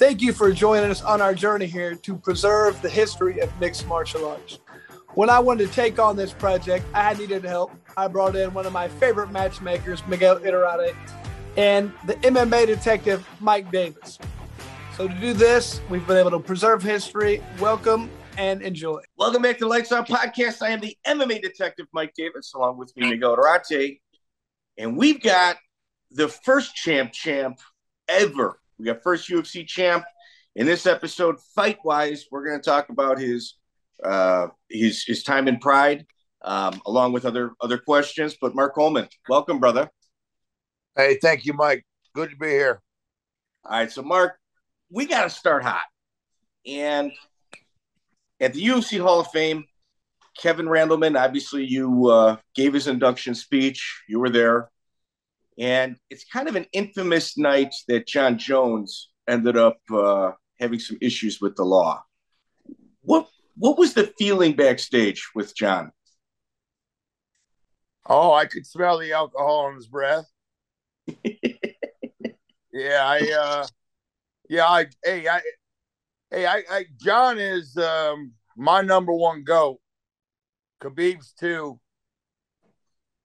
Thank you for joining us on our journey here to preserve the history of mixed martial arts. When I wanted to take on this project, I needed help. I brought in one of my favorite matchmakers, Miguel Iturrate, and the MMA detective, Mike Davis. So to do this, we've been able to preserve history. Welcome and enjoy. Welcome back to Lights On Podcast. I am the MMA detective, Mike Davis, along with me, Miguel Iturrate. And we've got the first champ champ ever. We got first UFC champ. In this episode, fight wise, we're going to talk about his uh, his his time in Pride, um, along with other other questions. But Mark Coleman, welcome, brother. Hey, thank you, Mike. Good to be here. All right, so Mark, we got to start hot, and at the UFC Hall of Fame, Kevin Randleman, obviously, you uh, gave his induction speech. You were there. And it's kind of an infamous night that Jon Jones ended up uh, having some issues with the law. What what was the feeling backstage with Jon? Oh, I could smell the alcohol in his breath. yeah, I uh yeah, I hey, I hey, I, I Jon is um my number one goat. Khabib's two.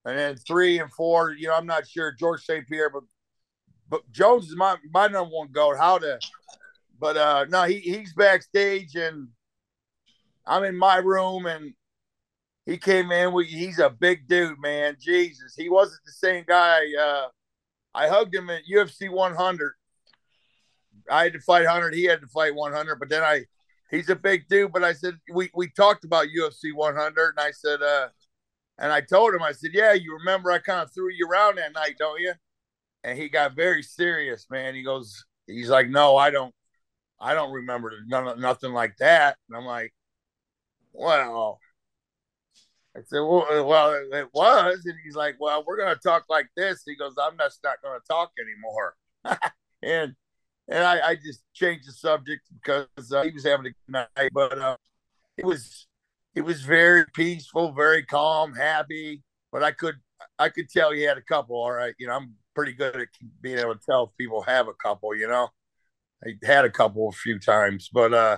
And then three and four, you know, I'm not sure. George St. Pierre, but but Jones is my my number one goat. How to but uh no, he he's backstage and I'm in my room and he came in. We, he's a big dude, man. Jesus, he wasn't the same guy. Uh, I hugged him at UFC 100. I had to fight 100. He had to fight 100. But then I, he's a big dude. But I said we we talked about UFC 100, and I said, uh, and I told him, I said, yeah, you remember I kind of threw you around that night, don't you? And he got very serious, man. He goes, he's like, no, I don't, I don't remember none, nothing like that. And I'm like, well, I said, well, well, it was. And he's like, well, we're going to talk like this. He goes, I'm just not going to talk anymore. and and I, I, just changed the subject because uh, he was having a good night. But uh, it was it was very peaceful, very calm, happy. But I could I could tell he had a couple. All right, you know, I'm pretty good at being able to tell if people have a couple. You know, I had a couple a few times, but uh,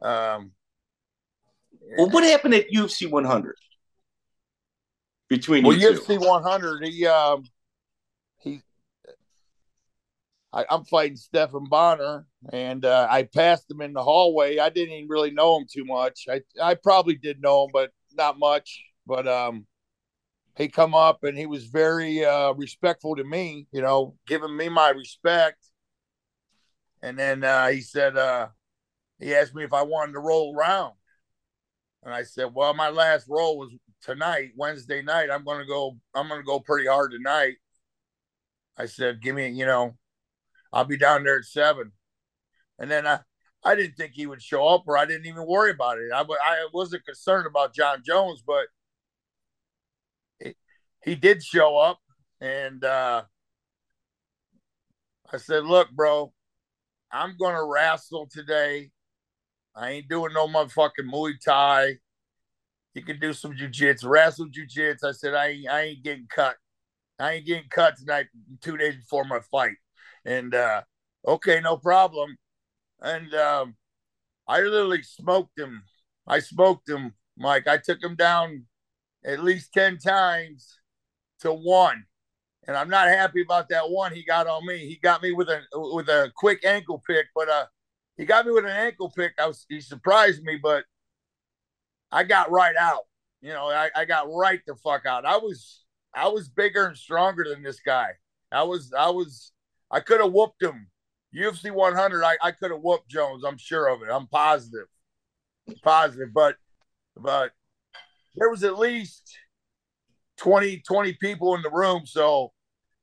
um, well, what happened at UFC 100 between well, you UFC 100? He um, I, am fighting Stephan Bonnar, and uh, I passed him in the hallway. I didn't even really know him too much. I I probably did know him, but not much. But um, he come up and he was very uh, respectful to me. You know, giving me my respect. And then uh, he said, uh, he asked me if I wanted to roll around. And I said, well, my last roll was tonight, Wednesday night. I'm to go, I'm to go pretty hard tonight. I said, give me, you know, I'll be down there at seven. And then I, I didn't think he would show up or I didn't even worry about it. I, I wasn't concerned about Jon Jones, but he, he did show up. And uh, I said, look, bro, I'm to wrestle today. I ain't doing no motherfucking Muay Thai. You can do some jujitsu, wrestle jujitsu. I said I ain't, I ain't getting cut. I ain't getting cut tonight. Two days before my fight, and uh, okay, no problem. And um, I literally smoked him. I smoked him, Mike. I took him down at least ten times to one, and I'm not happy about that one he got on me. He got me with a with a quick ankle pick, but uh, he got me with an ankle pick. I was he surprised me, but I got right out. You know, I, I got right the fuck out. I was I was bigger and stronger than this guy. I was I was I could have whooped him. UFC 100, I, I could have whooped Jones. I'm sure of it. I'm positive, positive. But but there was at least 20 20 people in the room, so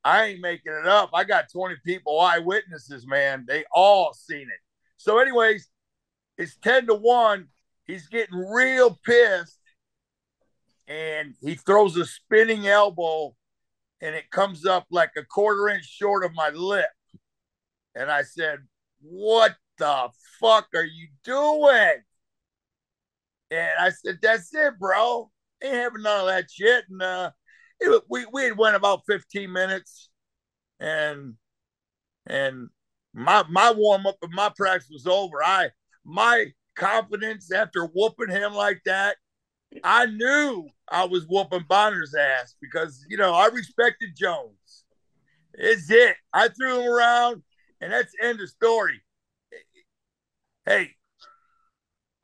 I ain't making it up. I got 20 people eyewitnesses, man. They all seen it. So, anyways, it's 10 to 1. He's getting real pissed. And he throws a spinning elbow and it comes up like a quarter inch short of my lip. And I said, What the fuck are you doing? And I said, That's it, bro. Ain't having none of that shit. And uh, it, we we had went about 15 minutes, and and my my warm up and my practice was over. I my confidence after whooping him like that, I knew I was whooping Bonnar's ass because you know I respected Jones. It's it. I threw him around, and that's end of story. Hey,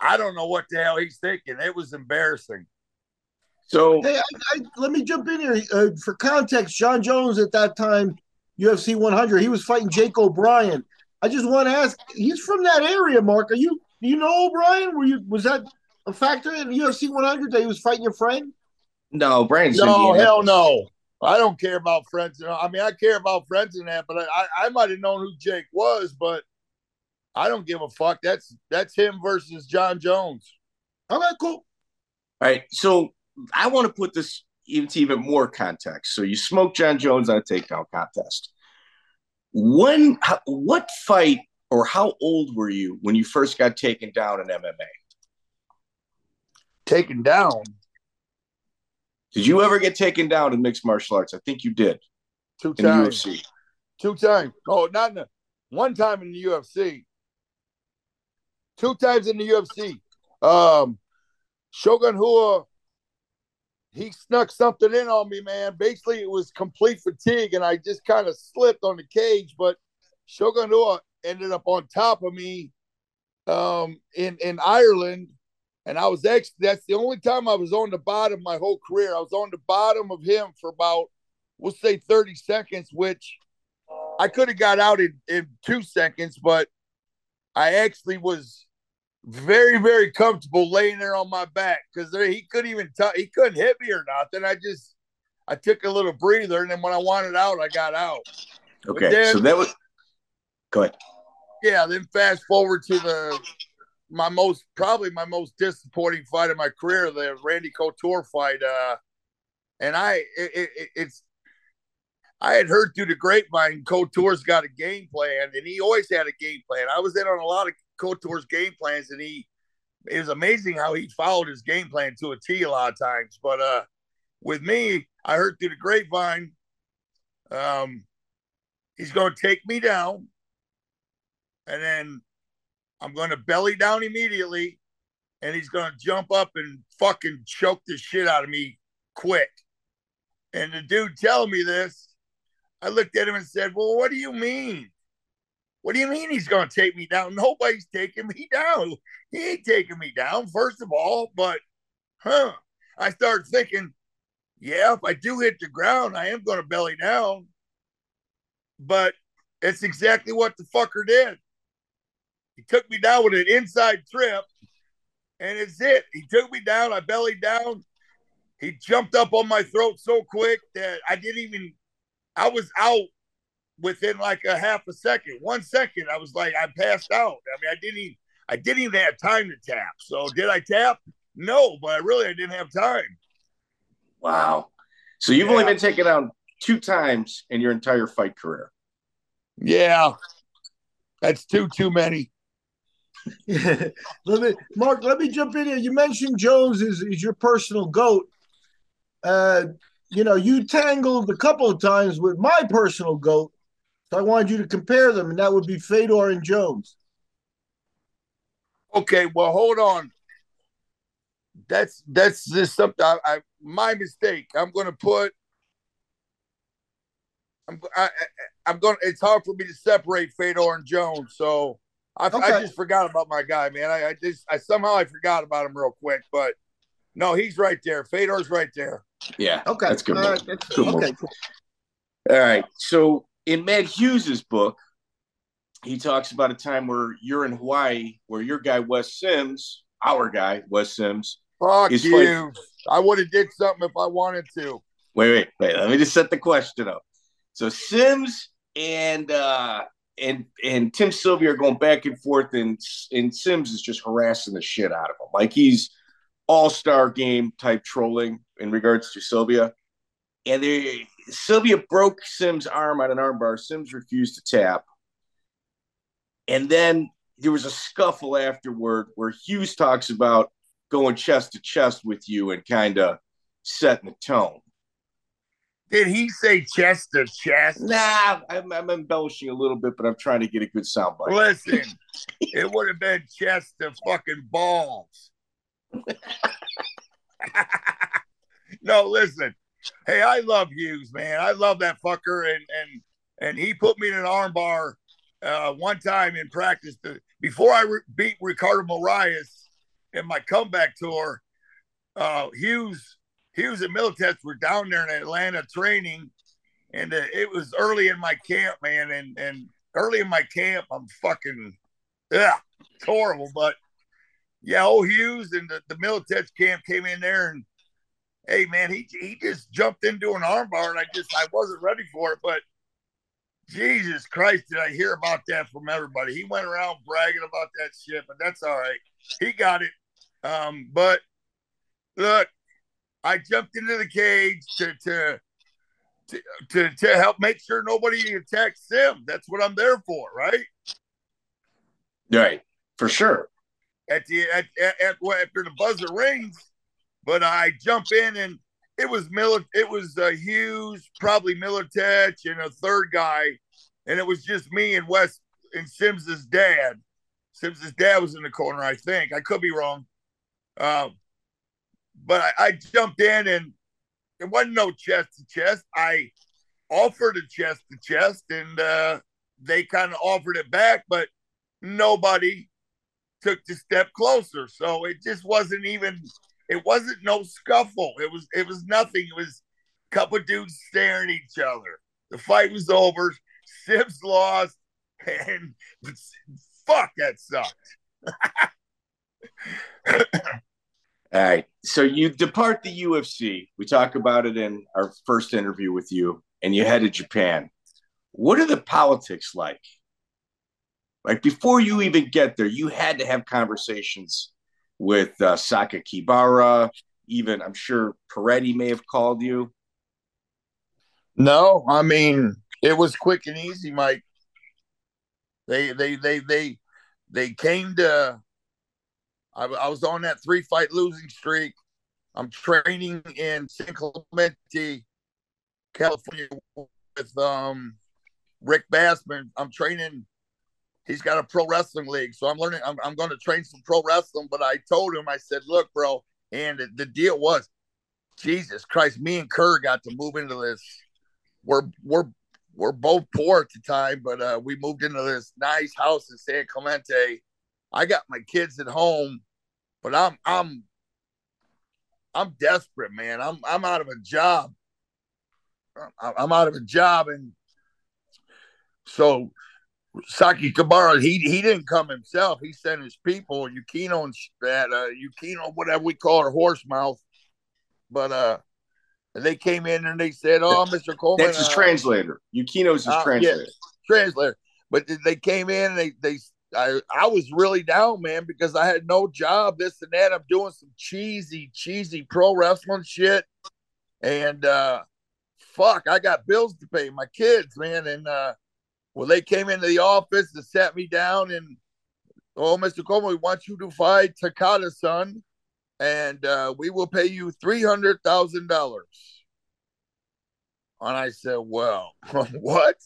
I don't know what the hell he's thinking. It was embarrassing. So Hey, I, I, let me jump in here uh, for context. Jon Jones at that time, UFC 100, he was fighting Jake O'Brien. I just want to ask, he's from that area, Mark. Are you do you know O'Brien? Were you was that a factor in UFC 100 that he was fighting your friend? no, Brian's No, hell no. I don't care about friends. I mean, I care about friends and that, but I, I, I might have known who Jake was, but I don't give a fuck. That's that's him versus Jon Jones. Okay, cool. All right. So I want to put this into even more context. So you smoked Jon Jones on a takedown contest. When, how, what fight or how old were you when you first got taken down in MMA? Taken down Did you ever get taken down in mixed martial arts? I think you did two times. UFC. Two times. Oh, not in the, one time in the UFC. Two times in the UFC. Um, Shogun Rua, he snuck something in on me, man. Basically, it was complete fatigue, and I just kind of slipped on the cage. But Shogun Rua ended up on top of me um, in in Ireland, and I was actually that's the only time I was on the bottom my whole career. I was on the bottom of him for about we'll say 30 seconds, which I could have got out in, in two seconds, but I actually was very, very comfortable laying there on my back because he couldn't even t- he couldn't hit me or nothing. I just I took a little breather, and then when I wanted out, I got out. Okay. then- so that was, go ahead. Yeah, then fast forward to the my most probably my most disappointing fight of my career, the Randy Couture fight. Uh, and I it, it, it's I had heard through the grapevine Couture's got a game plan, and he always had a game plan. I was in on a lot of Couture's game plans, and he it was amazing how he followed his game plan to a T a lot of times. But uh, with me, I heard through the grapevine, um, he's going to take me down, and then I'm going to belly down immediately, and he's going to jump up and fucking choke the shit out of me quick. And the dude telling me this, I looked at him and said, Well, what do you mean? What do you mean he's going to take me down? Nobody's taking me down. He ain't taking me down, first of all. But, huh? I started thinking, yeah, if I do hit the ground, I am going to belly down. But it's exactly what the fucker did. He took me down with an inside trip, and it's it. He took me down. I bellied down. He jumped up on my throat so quick that I didn't even. I was out within like a half a second, one second. I was like, I passed out. I mean, I didn't even. I didn't even have time to tap. So did I tap? No, but I really I didn't have time. Wow. So you've only been taken down two times in your entire fight career. Yeah, that's too too many. let me, Mark. Let me jump in here. You mentioned Jones is, is your personal goat. Uh, you know, you tangled a couple of times with my personal goat, so I wanted you to compare them, and that would be Fedor and Jones. Okay, well, hold on. That's that's just something. I, I my mistake. I'm going to put. I'm I, I- I'm going. It's hard for me to separate Fedor and Jones. So I, I just forgot about my guy, man. I, I just I somehow I forgot about him real quick, but no, he's right there. Fedor's right there. Yeah. Okay, That's good. All that's- Good okay, cool. All right. So in Matt Hughes's book, he talks about a time where you're in Hawaii, where your guy Wes Sims, our guy Wes Sims. Fuck He's you. I would have did something if I wanted to. Wait, wait, wait. Let me just set the question up. So Sims and uh and and Tim Sylvia are going back and forth, and and Sims is just harassing the shit out of him, like he's all star game type trolling in regards to Sylvia. And they Sylvia broke Sims' arm on an armbar. Sims refused to tap. And then there was a scuffle afterward where Hughes talks about going chest to chest with you and kind of setting the tone. Did he say chest to chest? Nah, I'm, I'm embellishing a little bit, but I'm trying to get a good soundbite. Listen, it would have been chest to fucking balls. no, listen. Hey, I love Hughes, man. I love that fucker, and and and he put me in an armbar uh, one time in practice to, before I re- beat Ricardo Morais in my comeback tour. Uh, Hughes, Hughes and Miletich were down there in Atlanta training, and uh, it was early in my camp, man. And and early in my camp, I'm fucking yeah, it's horrible, but yeah, old Hughes and the, the Miletich camp came in there and hey man, he he just jumped into an armbar and I just I wasn't ready for it, but Jesus Christ, did I hear about that from everybody? He went around bragging about that shit, but that's all right. He got it. Um, but look, I jumped into the cage to to to to, to help make sure nobody attacks Sim. That's what I'm there for, right? Right, for sure. At the at, at, at after the buzzer rings, but I jump in and it was Miller, it was uh, Hughes, probably Miletich, and a third guy, and it was just me and Wes and Sims's dad. Sims's dad was in the corner, I think. I could be wrong, um, but I, I jumped in and it wasn't no chest to chest. I offered a chest to chest, and uh, they kind of offered it back, but nobody took the step closer. So it just wasn't even it wasn't no scuffle. It was it was nothing. It was a couple dudes staring at each other. The fight was over. Sims lost, and fuck that sucked. All right. So you depart the UFC. We talk about it in our first interview with you, and you head to Japan. What are the politics like? Like before you even get there, you had to have conversations with uh, Sakakibara. Even I'm sure Peretti may have called you. No, I mean it was quick and easy, Mike. They they they they they came to. I, I was on that three fight losing streak. I'm training in San Clemente, California, with um Rick Bassman. I'm training he's got a pro wrestling league. So I'm learning, I'm, I'm going to train some pro wrestling. But I told him, I said, look, bro, and the, deal was, Jesus Christ, me and Kerr got to move into this. We're, we're, we're both poor at the time, but uh, we moved into this nice house in San Clemente. I got my kids at home, but I'm, I'm, I'm desperate, man. I'm, I'm out of a job. I'm out of a job. And so Sakakibara, he he didn't come himself. He sent his people, Yukino and that uh Yukino, whatever we call her horse mouth. But uh they came in and they said, Oh, Mr. Coleman. That's his uh, translator. Yukino's his uh, translator. Yeah, translator. But they came in and they they I, I was really down, man, because I had no job, this and that. I'm doing some cheesy, cheesy pro wrestling shit. And uh fuck, I got bills to pay, my kids, man. And uh well, they came into the office and sat me down and, oh, Mr. Coleman, we want you to fight Takada son, and uh, we will pay you $300,000. And I said, well, what?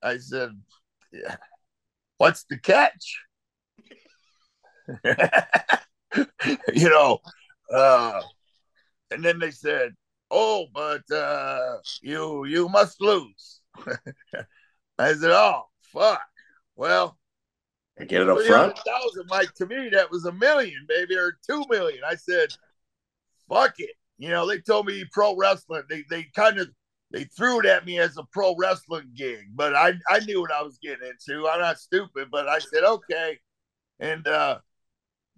I said, yeah. What's the catch? you know, uh, and then they said, "Oh, but uh, you you must lose." I said, "Oh, fuck." Well, I get it up front. Thousand, like to me, that was a million, baby, or two million. I said, "Fuck it." You know, they told me pro wrestling. They they kind of they threw it at me as a pro wrestling gig, but I I knew what I was getting into. I'm not stupid, but I said okay, and uh,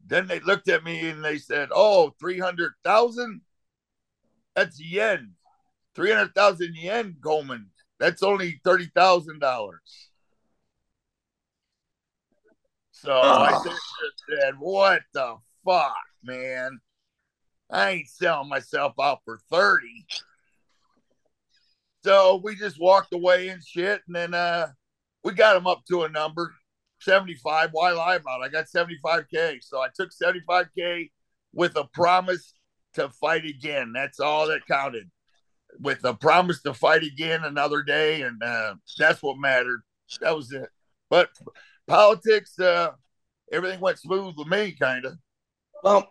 then they looked at me and they said, "Oh, three hundred thousand. That's yen. Three hundred thousand yen, Coleman." That's only thirty thousand dollars. So oh. I said, "What the fuck, man? I ain't selling myself out for thirty. So we just walked away and shit, and then uh, we got him up to a number, seventy-five. Why lie about it? I got seventy-five k. So I took seventy-five k with a promise to fight again. That's all that counted. with a promise to fight again another day, and uh, that's what mattered. That was it. But politics, uh, everything went smooth with me, kind of. Well,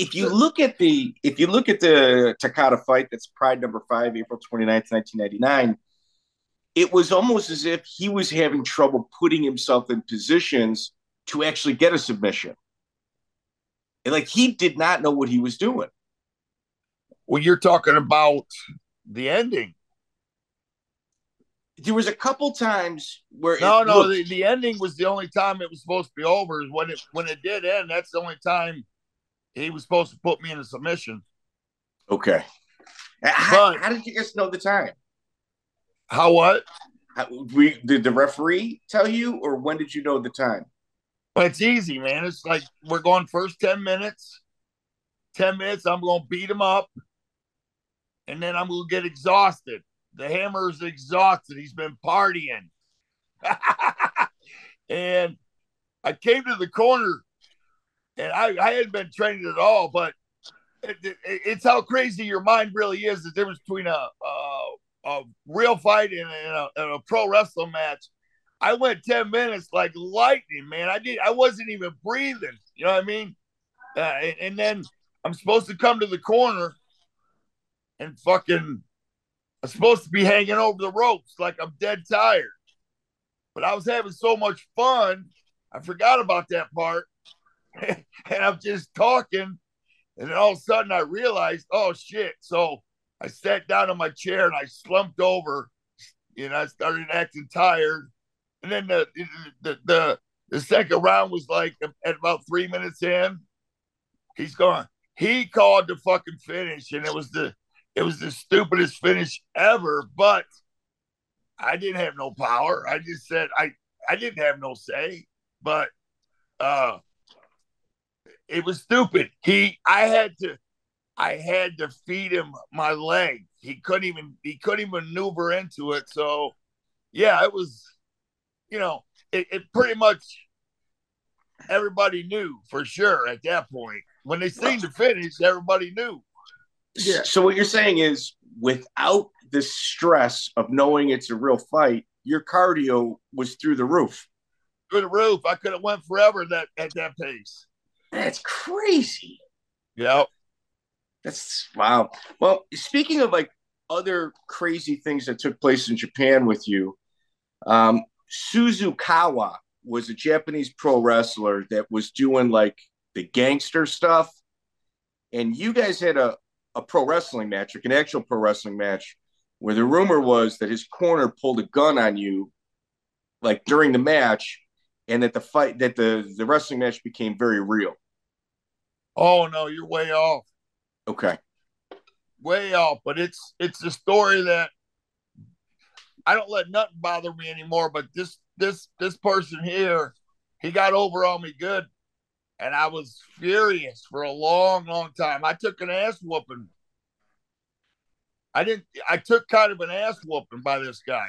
if you look at the if you look at the Takada fight, that's Pride number five, April 29th, 1999, it was almost as if he was having trouble putting himself in positions to actually get a submission. And like he did not know what he was doing. Well, you're talking about the ending. There was a couple times where no, no, looked, the, the ending was the only time it was supposed to be over. Is when it when it did end. That's the only time he was supposed to put me in a submission. Okay. Uh, how, how did you guys know the time? How what? How, we, did the referee tell you, or when did you know the time? It's easy, man. It's like we're going first 10 minutes. 10 minutes, I'm going to beat him up. And then I'm going to get exhausted. The hammer's exhausted. He's been partying. and I came to the corner and I, I hadn't been trained at all, but it, it, it's how crazy your mind really is. The difference between a, a, a real fight and a, and a pro wrestling match. I went 10 minutes like lightning, man. I did I wasn't even breathing. You know what I mean? Uh, and, and, then I'm supposed to come to the corner and fucking I'm supposed to be hanging over the ropes like I'm dead tired. But I was having so much fun, I forgot about that part. and I'm just talking, and then all of a sudden I realized, oh shit. So I sat down in my chair and I slumped over, and I started acting tired. And then the the the, the second round was like at about three minutes in, he's going. He called the fucking finish, and it was the it was the stupidest finish ever. But I didn't have no power. I just said I I didn't have no say. But uh it was stupid. He I had to I had to feed him my leg. He couldn't even he couldn't even maneuver into it. So yeah, it was you know, it, it pretty much everybody knew for sure at that point. When they seen the finish, everybody knew. Yeah. So what you're saying is without the stress of knowing it's a real fight, your cardio was through the roof. Through the roof. I could have went forever that at that pace. That's crazy. Yep. That's wow. Well, speaking of like other crazy things that took place in Japan with you, um, Suzukawa was a Japanese pro wrestler that was doing like the gangster stuff. And you guys had a, a pro wrestling match, like an actual pro wrestling match, where the rumor was that his corner pulled a gun on you, like during the match, and that the fight, that the, the wrestling match became very real. Oh, no, you're way off. Okay. Way off. But it's it's a story that I don't let nothing bother me anymore. But this this this person here, he got over on me good, and I was furious for a long, long time. I took an ass whooping. I didn't. I took kind of an ass whooping by this guy.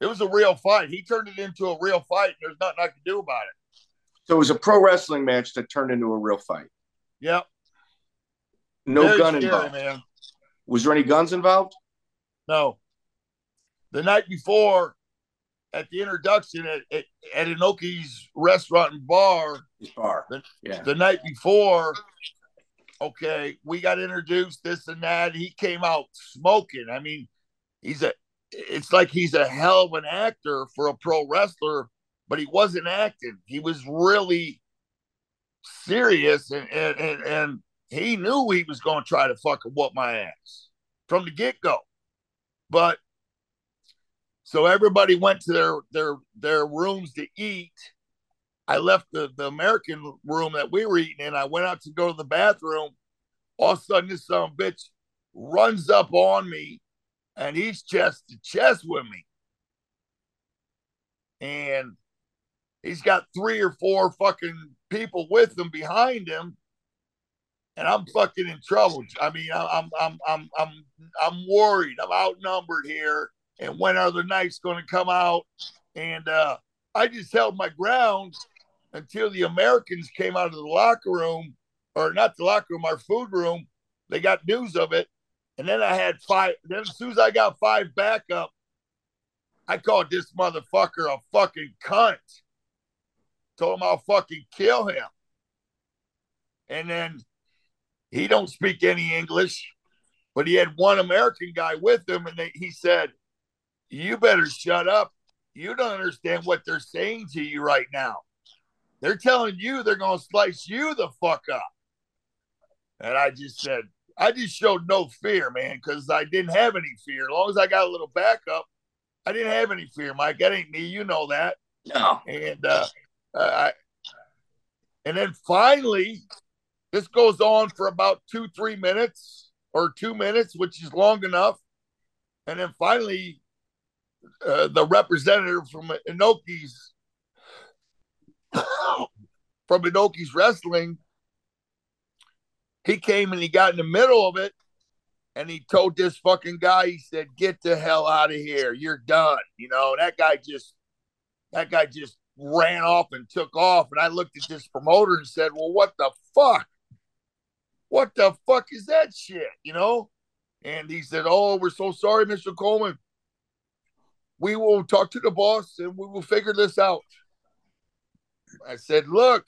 It was a real fight. He turned it into a real fight. And there's nothing I could do about it. So it was a pro wrestling match that turned into a real fight. Yep. No Very gun scary, involved. Man. Was there any guns involved? No the night before at the introduction at, at, at Inoki's restaurant and bar. Bar. The, yeah. the night before, okay, we got introduced, this and that. He came out smoking. I mean, he's a it's like he's a hell of an actor for a pro wrestler, but he wasn't acting. He was really serious and and, and, and he knew he was gonna try to fucking whoop my ass from the get-go. But so everybody went to their their their rooms to eat. I left the, the American room that we were eating in. I went out to go to the bathroom. All of a sudden, this son bitch runs up on me and he's chest to chest with me. And he's got three or four fucking people with him behind him. And I'm fucking in trouble. I mean, I'm I'm I'm I'm I'm worried. I'm outnumbered here and when are the knights going to come out? And uh, I just held my ground until the Americans came out of the locker room, or not the locker room, our food room. They got news of it, And then I had five. Then as soon as I got five backup, I called this motherfucker a fucking cunt. Told him I'll fucking kill him. And then he don't speak any English, but he had one American guy with him, and they, he said, "You better shut up. You don't understand what they're saying to you right now. They're telling you they're to slice you the fuck up." And I just said, I just showed no fear, man, because I didn't have any fear. As long as I got a little backup, I didn't have any fear, Mike. That ain't me. You know that. No. And uh, I, and then finally, this goes on for about two, three minutes or two minutes, which is long enough. And then finally, uh, the representative from Inoki's from Inoki's wrestling, he came and he got in the middle of it and he told this fucking guy, he said, "Get the hell out of here. You're done." You know, that guy just that guy just ran off and took off. And I looked at this promoter and said, Well, what the fuck? What the fuck is that shit? You know? And he said, Oh, we're so sorry, Mr. Coleman. We will talk to the boss and we will figure this out. I said, Look,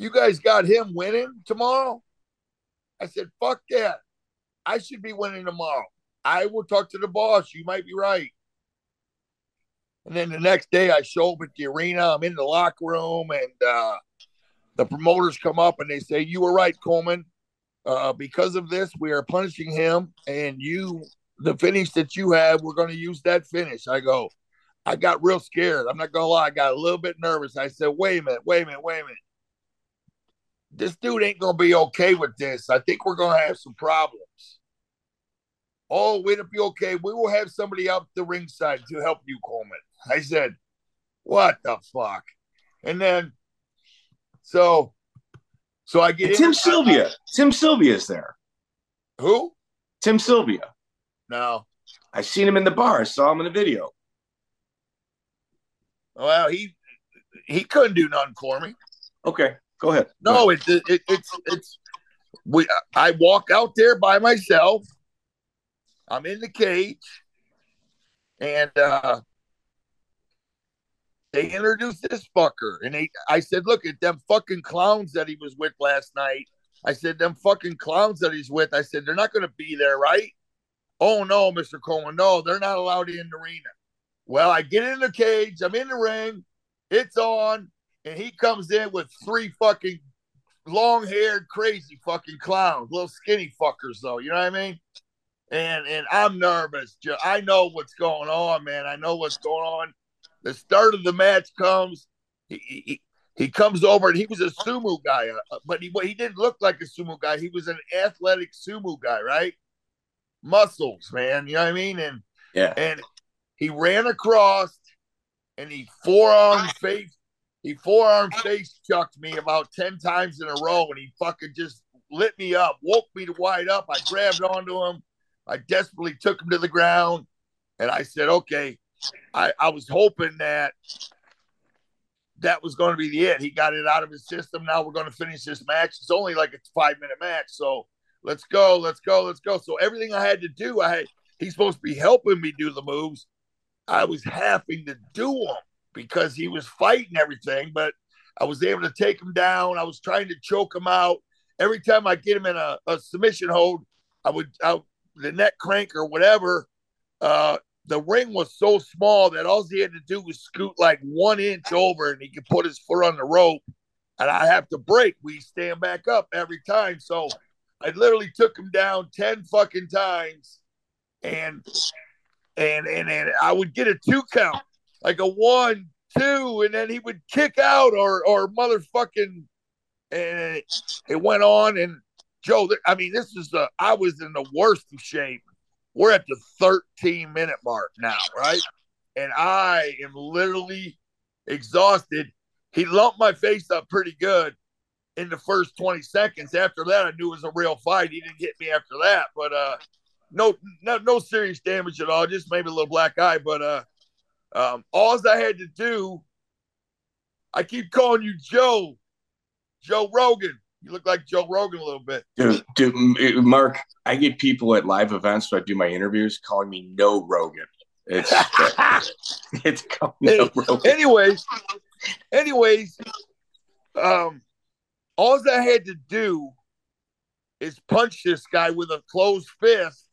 you guys got him winning tomorrow? I said, Fuck that. I should be winning tomorrow. I will talk to the boss. You might be right. And then the next day, I show up at the arena. I'm in the locker room, and uh, the promoters come up and they say, "You were right, Coleman. Uh, because of this, we are punishing him, and you, the finish that you have, we're going to use that finish." I go, I got real scared. I'm not gonna lie, I got a little bit nervous. I said, "Wait a minute, wait a minute, wait a minute. This dude ain't gonna be okay with this. I think we're gonna have some problems." Oh, it'll be okay. We will have somebody up the ringside to help you, Coleman. I said, what the fuck? And then, so, so I get Tim Sylvia. I, Tim Sylvia's there. Who? Tim Sylvia. No. I seen him in the bar. I saw him in the video. Well, he he couldn't do nothing for me. Okay, go ahead. No, go ahead. It, it, it's it's we. I walk out there by myself. I'm in the cage, and uh, they introduced this fucker, and they. I said, "Look at them fucking clowns that he was with last night." I said, "Them fucking clowns that he's with." I said, "They're not going to be there, right?" Oh no, Mister Coleman, no, they're not allowed in the arena. Well, I get in the cage, I'm in the ring, it's on, and he comes in with three fucking long-haired, crazy fucking clowns, little skinny fuckers, though. You know what I mean? And and I'm nervous. I know what's going on, man. I know what's going on. The start of the match comes. He, he, he comes over and he was a sumo guy, uh, but he he didn't look like a sumo guy. He was an athletic sumo guy, right? Muscles, man. You know what I mean? And yeah, and he ran across and he forearm face he forearm face chucked me about ten times in a row, and he fucking just lit me up, woke me to wide up. I grabbed onto him. I desperately took him to the ground, and I said, "Okay, I, I was hoping that that was going to be the it. He got it out of his system. Now we're going to finish this match. It's only like a five minute match. So let's go, let's go, let's go. So everything I had to do, I had, he's supposed to be helping me do the moves. I was having to do them because he was fighting everything, but I was able to take him down. I was trying to choke him out. Every time I get him in a, a submission hold, I would, I, the neck crank or whatever, uh, the ring was so small that all he had to do was scoot like one inch over and he could put his foot on the rope. And I have to break. We stand back up every time. So I literally took him down 10 fucking times and and and, and I would get a two count, like a one, two, and then he would kick out or or motherfucking and it, it went on and Joe, I mean, this is the I was in the worst of shape we're at the 13 minute mark now, right? And I am literally exhausted. He lumped my face up pretty good in the first 20 seconds. After that, I knew it was a real fight. He didn't hit me after that, but uh no no no serious damage at all, just maybe a little black eye. But uh um all I had to do, I keep calling you Joe, Joe Rogan. You look like Joe Rogan a little bit. Dude, dude, Mark, I get people at live events when I do my interviews calling me No Rogan. It's it's called No Rogan. anyways, anyways, um, all I had to do is punch this guy with a closed fist,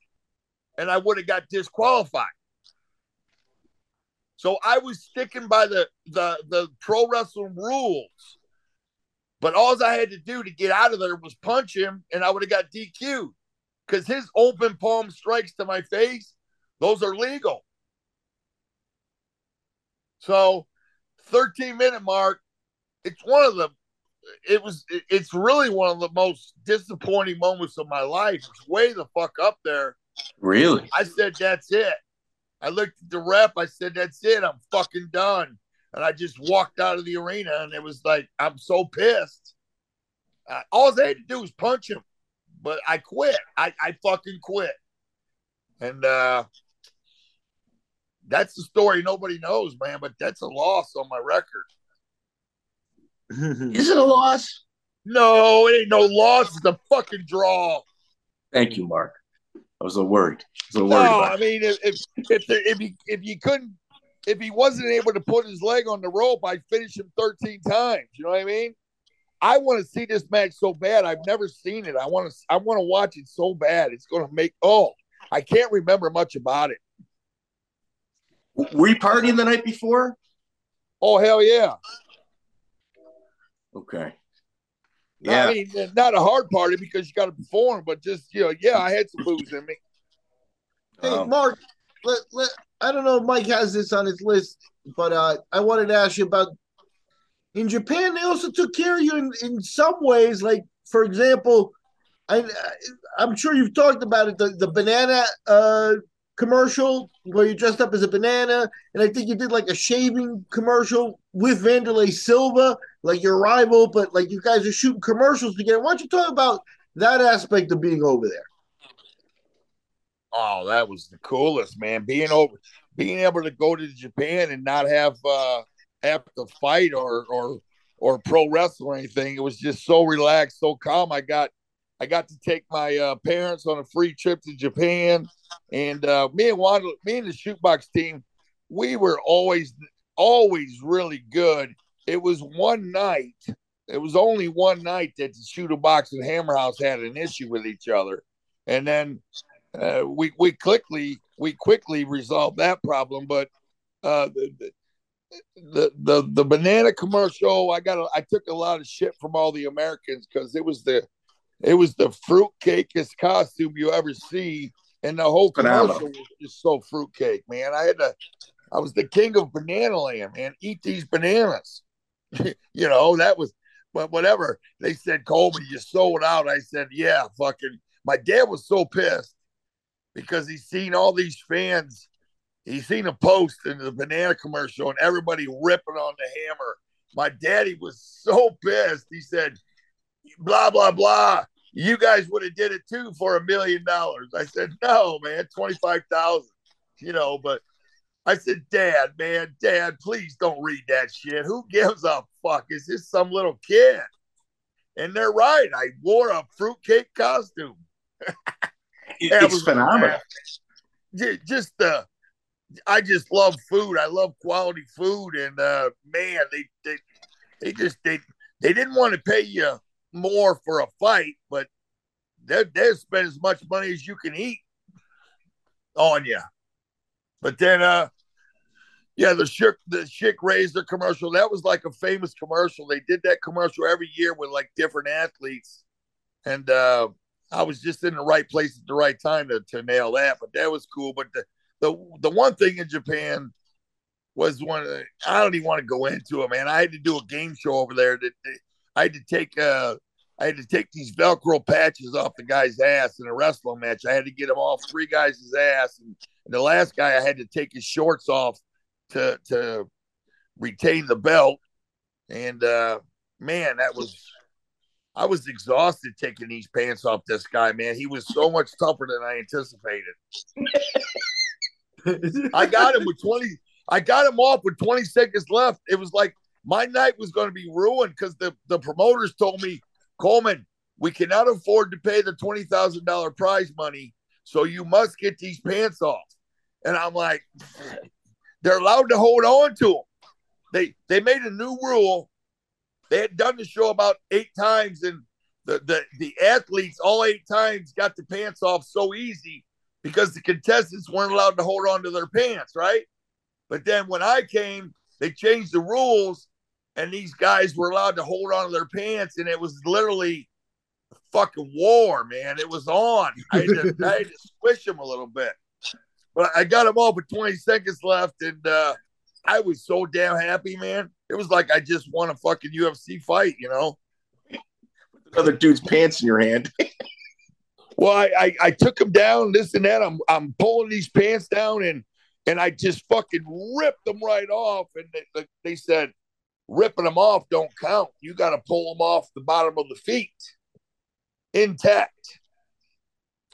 and I would have got disqualified. So I was sticking by the the the pro wrestling rules. But all I had to do to get out of there was punch him, and I would have got DQ'd. Because his open palm strikes to my face, those are legal. So, 13 minute mark, it's one of the it was it's really one of the most disappointing moments of my life. It's way the fuck up there. Really? I said that's it. I looked at the rep. I said that's it. I'm fucking done. And I just walked out of the arena, and it was like I'm so pissed. Uh, all they had to do was punch him, but I quit. I, I fucking quit. And uh that's the story nobody knows, man. But that's a loss on my record. Is it a loss? No, it ain't no loss. It's a fucking draw. Thank you, Mark. I was a little worried. I was a worried No, I mean if if if, there, if he if you couldn't if he wasn't able to put his leg on the rope, I'd finish him 13 times. You know what I mean? I want to see this match so bad. I've never seen it. I want to I want to watch it so bad. It's going to make oh, I can't remember much about it. it. Were you partying the night before? Oh hell yeah. Okay. Yeah. I mean, not a hard party because you got to perform, but just you know, yeah, I had some booze in me. Hey, Um, Mark, let, let, I don't know if Mike has this on his list, but uh, I wanted to ask you about in Japan. They also took care of you in, in some ways. Like, for example, I, I'm sure you've talked about it the, the banana uh, commercial where you dressed up as a banana. And I think you did like a shaving commercial with Wanderlei Silva, like your rival, but like you guys are shooting commercials together. Why don't you talk about that aspect of being over there? Oh, that was the coolest, man. Being over, being able to go to Japan and not have uh have to fight or or or pro wrestle or anything. It was just so relaxed, so calm. I got I got to take my uh, parents on a free trip to Japan, and uh, me and Wanda, me and the Chute Boxe team, we were always always really good. It was one night. It was only one night that the Chute Boxe and Hammer House had an issue with each other, and then uh, we we quickly we quickly resolved that problem. But uh, the, the the the banana commercial, I got a, I took a lot of shit from all the Americans because it was the it was the fruitcakeest costume you ever see, and the whole commercial was just so fruitcake, man. I had to. I was the king of banana land, man. Eat these bananas. you know, that was but whatever. They said, Coleman, you sold out. I said, Yeah, fucking my dad was so pissed because he's seen all these fans. He's seen a post in the banana commercial and everybody ripping on the hammer. My daddy was so pissed. He said, blah, blah, blah. You guys would have did it too for a million dollars. I said, no, man, 25,000, you know, but I said, Dad, man, Dad, please don't read that shit. Who gives a fuck? Is this some little kid? And they're right. I wore a fruitcake costume. It- it's was- phenomenal. Ju- Just uh, I just love food. I love quality food, and uh, man, they they they just they they didn't want to pay you more for a fight, but they they spend as much money as you can eat on you. But then, uh, yeah, the chick the Schick razor commercial that was like a famous commercial. They did that commercial every year with like different athletes, and uh, I was just in the right place at the right time to, to nail that. But that was cool. But the the the one thing in Japan was one. I don't even want to go into it, man. I had to do a game show over there. That that- I had to take uh I had to take these Velcro patches off the guy's ass in a wrestling match. I had to get them off three guys' ass, and, and the last guy I had to take his shorts off to to retain the belt. And uh man, that was I was exhausted taking these pants off this guy, man. He was so much tougher than I anticipated. I got him with 20. I got him off with 20 seconds left. It was like my night was going to be ruined because the, the promoters told me Coleman, we cannot afford to pay the twenty thousand dollar prize money, so you must get these pants off. And I'm like, they're allowed to hold on to them. They they made a new rule. They had done the show about eight times, and the the the athletes all eight times got the pants off so easy because the contestants weren't allowed to hold on to their pants, right? But then when I came, they changed the rules, and these guys were allowed to hold on to their pants, and it was literally fucking war, man. It was on. I had to, I had to squish them a little bit, but I got them all with 20 seconds left, and uh, I was so damn happy, man. It was like I just won a fucking UFC fight, you know. Another dude's pants in your hand. Well, I, I, I took him down, this and that. I'm I'm pulling these pants down and and I just fucking ripped them right off. And they, they said, ripping them off don't count. You got to pull them off the bottom of the feet intact.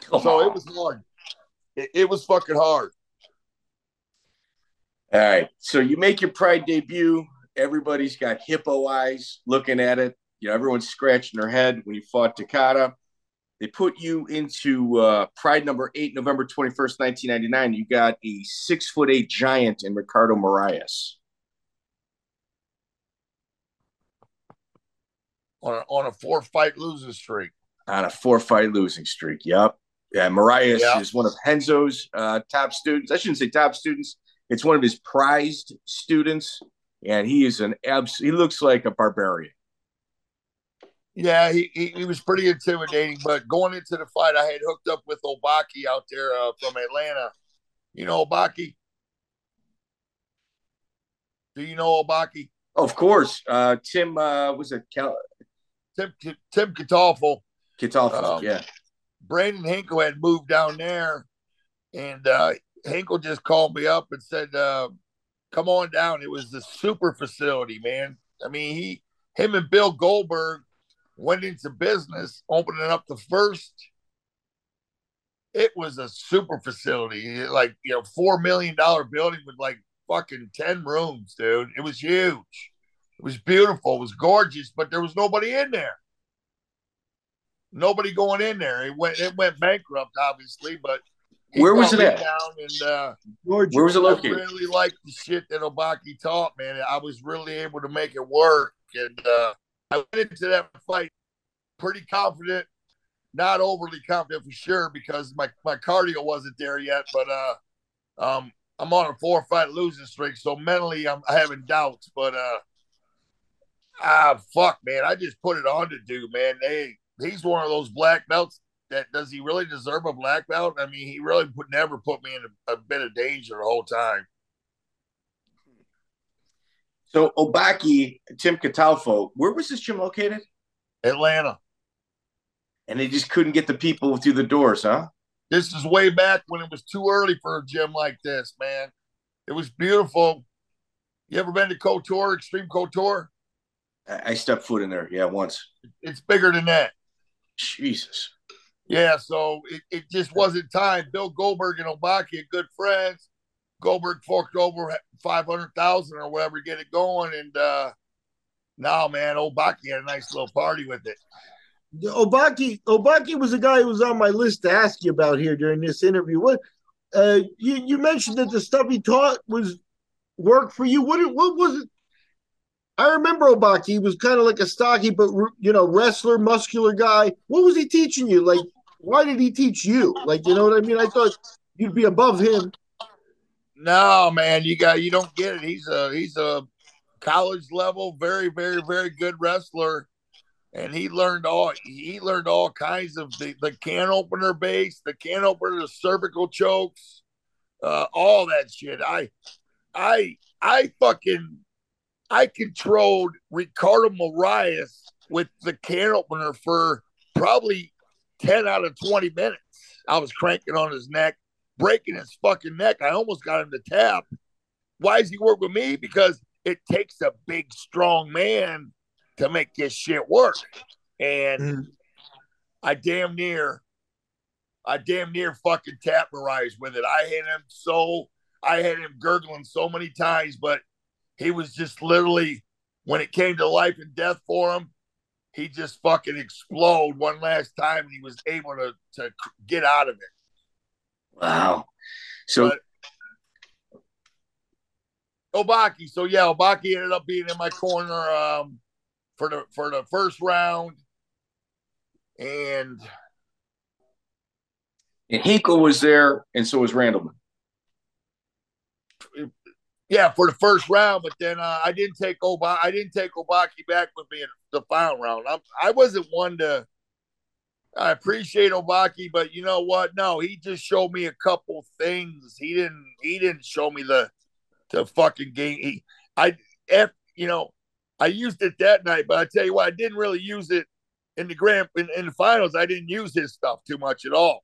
Come so on. it was hard. It, it was fucking hard. All right. So you make your Pride debut. Everybody's got hippo eyes looking at it. You know, everyone's scratching their head when you fought Takada. They put you into uh, Pride number eight, November 21st, 1999. You got a six foot eight giant in Ricardo Morais. On a, on a four fight losing streak. on a four fight losing streak. Yep. Yeah, Morais Yeah. is one of Henzo's uh, top students. I shouldn't say top students. It's one of his prized students, and he is an abs. He looks like a barbarian. Yeah, he, he, he was pretty intimidating. But going into the fight, I had hooked up with Obaki out there uh, from Atlanta. You know Obaki? Do you know Obaki? Of course, uh, Tim uh, was it Cal- Tim Tim Catalfo. Catalfo? Um, yeah, Brandon Hinkle had moved down there, and uh, Hinkle just called me up and said, uh, "Come on down." It was the super facility, man. I mean, he, him, and Bill Goldberg went into business, opening up the first. It was a super facility, like you know, four million dollar building with like fucking ten rooms, dude. It was huge. It was beautiful. It was gorgeous, but there was nobody in there nobody going in there. It went it went bankrupt, obviously, but Where was it at? Down and uh, Georgia. where was it located? I located? really liked the shit that Obaki taught, man. I was really able to make it work, and uh, I went into that fight pretty confident, not overly confident for sure because my my cardio wasn't there yet, but uh, um. I'm on a four fight losing streak, so mentally I'm having doubts. But uh, ah, fuck, man, I just put it on to do, man. Hey, he's one of those black belts that does he really deserve a black belt? I mean, he really put, never put me in a, a bit of danger the whole time. So Obaki, Tim Catalfo, where was this gym located? Atlanta. And they just couldn't get the people through the doors, huh? This is way back when it was too early for a gym like this, man. It was beautiful. You ever been to Couture, Extreme Couture? I, I stepped foot in there, yeah, once. It's bigger than that. Jesus. Yeah, so it, it just wasn't time. Bill Goldberg and Obaki are good friends. Goldberg forked over five hundred thousand or whatever to get it going, and uh now, man, Obaki had a nice little party with it. Obaki Obaki was a guy who was on my list to ask you about here during this interview. What uh, you you mentioned that the stuff he taught was work for you. What what was it? I remember Obaki. He was kind of like a stocky, but you know, wrestler, muscular guy. What was he teaching you? Like, why did he teach you? Like, you know what I mean? I thought you'd be above him. No, man, you got you don't get it. He's a he's a college level, very, very, very good wrestler. And he learned all he learned all kinds of the, the can opener base, the can opener, the cervical chokes, uh, all that shit. I I I fucking I controlled Ricardo Morais with the can opener for probably 10 out of 20 minutes. I was cranking on his neck, breaking his fucking neck. I almost got him to tap. Why does he work with me? Because it takes a big, strong man to make this shit work. And Mhm. I damn near, I damn near fucking tapped Marias with it. I had him so, I had him gurgling so many times, but he was just literally, when it came to life and death for him, he just fucking explode one last time, and he was able to to get out of it. Wow. So But- Obaki. So yeah, Obaki ended up being in my corner um, for the for the first round, and and Hinkle was there, and so was Randleman. Yeah, for the first round. But then uh, I didn't take Obaki. I didn't take Obaki back with me in the final round. I'm, I wasn't one to. I appreciate Obaki, but you know what? No, he just showed me a couple things. He didn't. He didn't show me the the fucking game. He, I, F, you know, I used it that night, but I tell you what, I didn't really use it in the grand in, in the finals. I didn't use his stuff too much at all.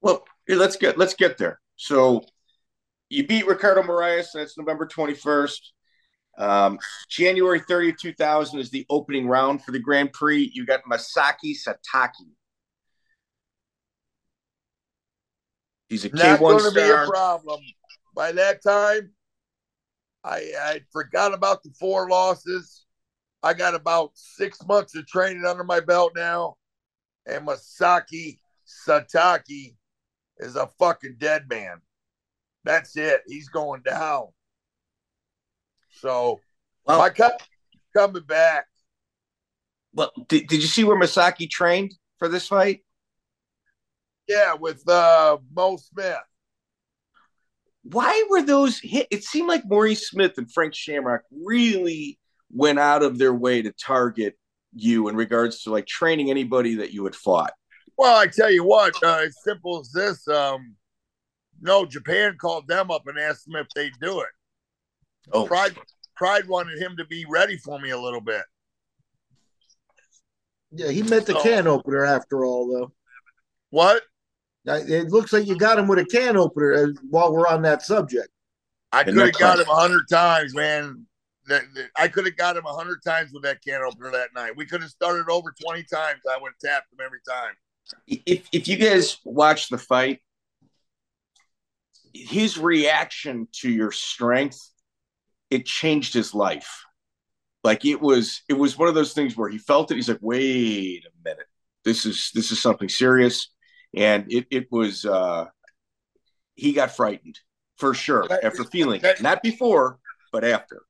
Well, let's get let's get there. So you beat Ricardo Morais. That's November twenty first. Um, January 30th, 2000 is the opening round for the Grand Prix. You got Masaaki Satake. He's a Not K1 going to be a problem. By that time, I I forgot about the four losses. I got about six months of training under my belt now, and Masaaki Satake is a fucking dead man. That's it. He's going down. So Well, my cut coming back. well did, did you see where Masaki trained for this fight? Yeah, with uh Mo Smith. Why were those hit? It seemed like Maurice Smith and Frank Shamrock really went out of their way to target you in regards to like training anybody that you had fought. Well, I tell you what, uh, as simple as this. Um, no, Japan called them up and asked them if they'd do it. Oh, Pride, Pride wanted him to be ready for me a little bit. Yeah, he met the So- can opener after all, though. What? It looks like you got him with a can opener uh, while we're on that subject. I could have got him a hundred times, man. That, that- I could have got him a hundred times with that can opener that night. We could have started over twenty times. I would have tapped him every time. if if you guys watch the fight, his reaction to your strength, it changed his life. Like it was, it was one of those things where he felt it. He's like, wait a minute, this is this is something serious, and it it was. uh He got frightened for sure after feeling it, not before, but after.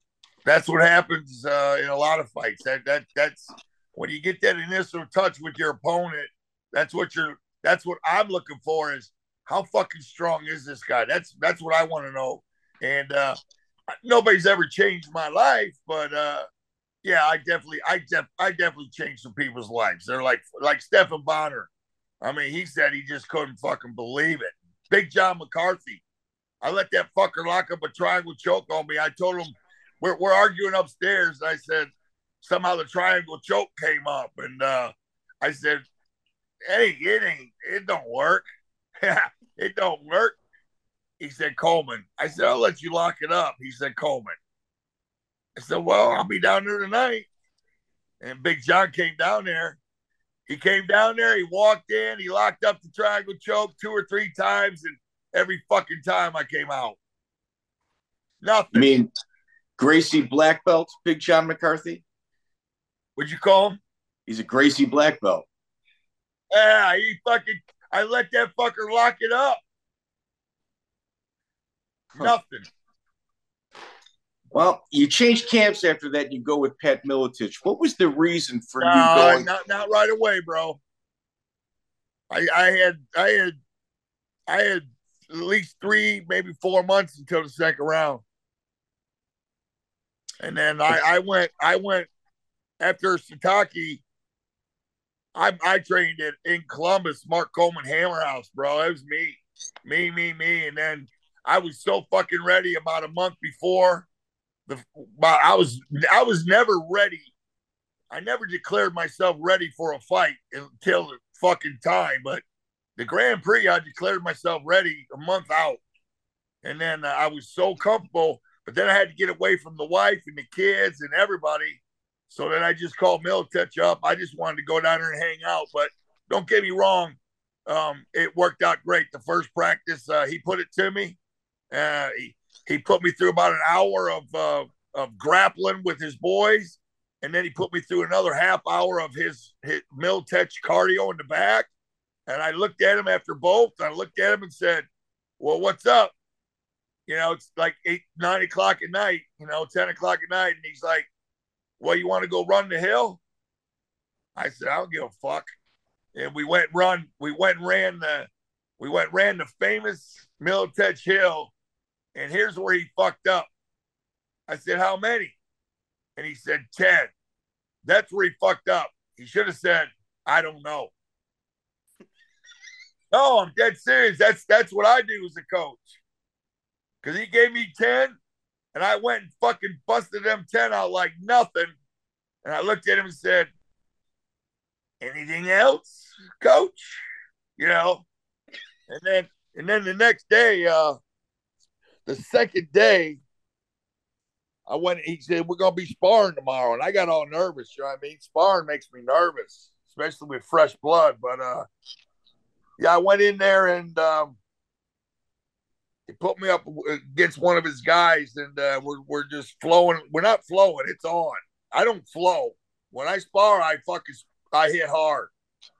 That's what happens uh, in a lot of fights. That that that's when you get that initial touch with your opponent. That's what you're. That's what I'm looking for. Is how fucking strong is this guy? That's that's what I want to know. And uh, nobody's ever changed my life, but uh, yeah, I definitely, I def- I definitely changed some people's lives. They're like like Stephan Bonnar. I mean, he said he just couldn't fucking believe it. Big John McCarthy. I let that fucker lock up a triangle choke on me. I told him we're, we're arguing upstairs. I said somehow the triangle choke came up, and uh, I said, "Hey, it ain't, it don't work. it don't work." He said, "Coleman." I said, "I'll let you lock it up." He said, "Coleman." I said, "Well, I'll be down there tonight." And Big John came down there. He came down there. He walked in. He locked up the triangle choke two or three times, and every fucking time I came out, nothing. I mean, Gracie Black Belt, Big John McCarthy. What'd you call him? He's a Gracie Black Belt. Yeah, he fucking. I let that fucker lock it up. Huh. Nothing. Well, you changed camps after that. You go with Pat Miletich. What was the reason for you Uh, going? not not right away, bro. I I had I had I had at least three, maybe four months until the second round, and then I I went I went after Satake. I I trained it in Columbus, Mark Coleman Hammer House, bro. It was me, me, me, me, and then I was so fucking ready about a month before. The I was I was never ready I never declared myself ready for a fight until the fucking time. But the Grand Prix, I declared myself ready a month out. And then I was so comfortable, but then I had to get away from the wife and the kids and everybody. So then I just called Miletich up. I just wanted to go down there and hang out. But don't get me wrong, um, it worked out great. The first practice, uh, he put it to me. Uh, he, he put me through about an hour of uh, of grappling with his boys and then he put me through another half hour of his, his Miletich cardio in the back. And I looked at him after both. I looked at him and said, Well, what's up? You know, it's like eight, nine o'clock at night, you know, 10 o'clock at night. And he's like, Well, you want to go run the hill? I said, I don't give a fuck. And we went run, we went ran the we went ran the famous Miletich Hill. And here's where he fucked up. I said, How many? And he said, 10. That's where he fucked up. He should have said, I don't know. no, I'm dead serious. That's that's what I do as a coach. Cause he gave me 10 and I went and fucking busted them 10 out like nothing. And I looked at him and said, Anything else, coach? You know? And then and then the next day, uh the second day, I went, he said, We're gonna be sparring tomorrow. And I got all nervous, you know what I mean? Sparring makes me nervous, especially with fresh blood. But uh yeah, I went in there and um he put me up against one of his guys, and uh, we're we're just flowing. We're not flowing; it's on. I don't flow. When I spar, I fucking I hit hard.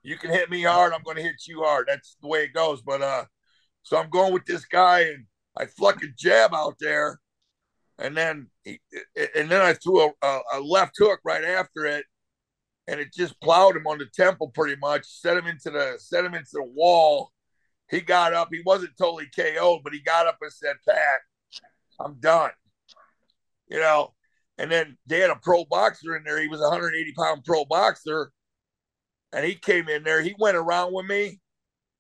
You can hit me hard, I'm going to hit you hard. That's the way it goes. But uh, so I'm going with this guy, and I fucking jab out there, and then he, and then I threw a, a, left hook right after it, and it just plowed him on the temple pretty much, set him into the set him into the wall he got up. He wasn't totally KO'd, but he got up and said, Pat, I'm done. You know, and then they had a pro boxer in there. He was a 180 pound pro boxer. And he came in there. He went around with me.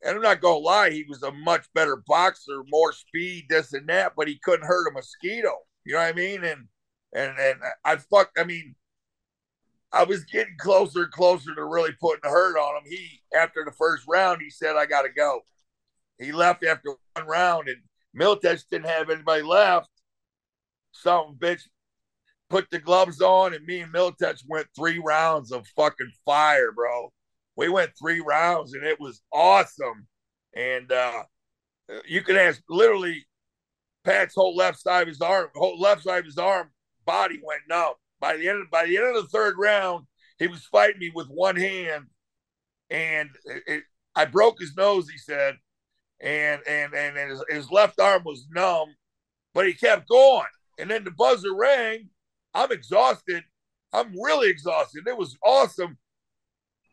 And I'm not going to lie, he was a much better boxer, more speed, this and that, but he couldn't hurt a mosquito. You know what I mean? And, and, and I fuck, I mean, I was getting closer and closer to really putting a hurt on him. He, after the first round, he said, I got to go. He left after one round, and Miletich didn't have anybody left. Some bitch put the gloves on, and me and Miletich went three rounds of fucking fire, bro. We went three rounds, and it was awesome. And uh, you can ask literally Pat's whole left side of his arm, whole left side of his arm, body went numb. By the end of by the end of the third round, he was fighting me with one hand, and it, it, I broke his nose. He said, and and and his, his left arm was numb, but he kept going. And then the buzzer rang. I'm exhausted. I'm really exhausted. It was awesome.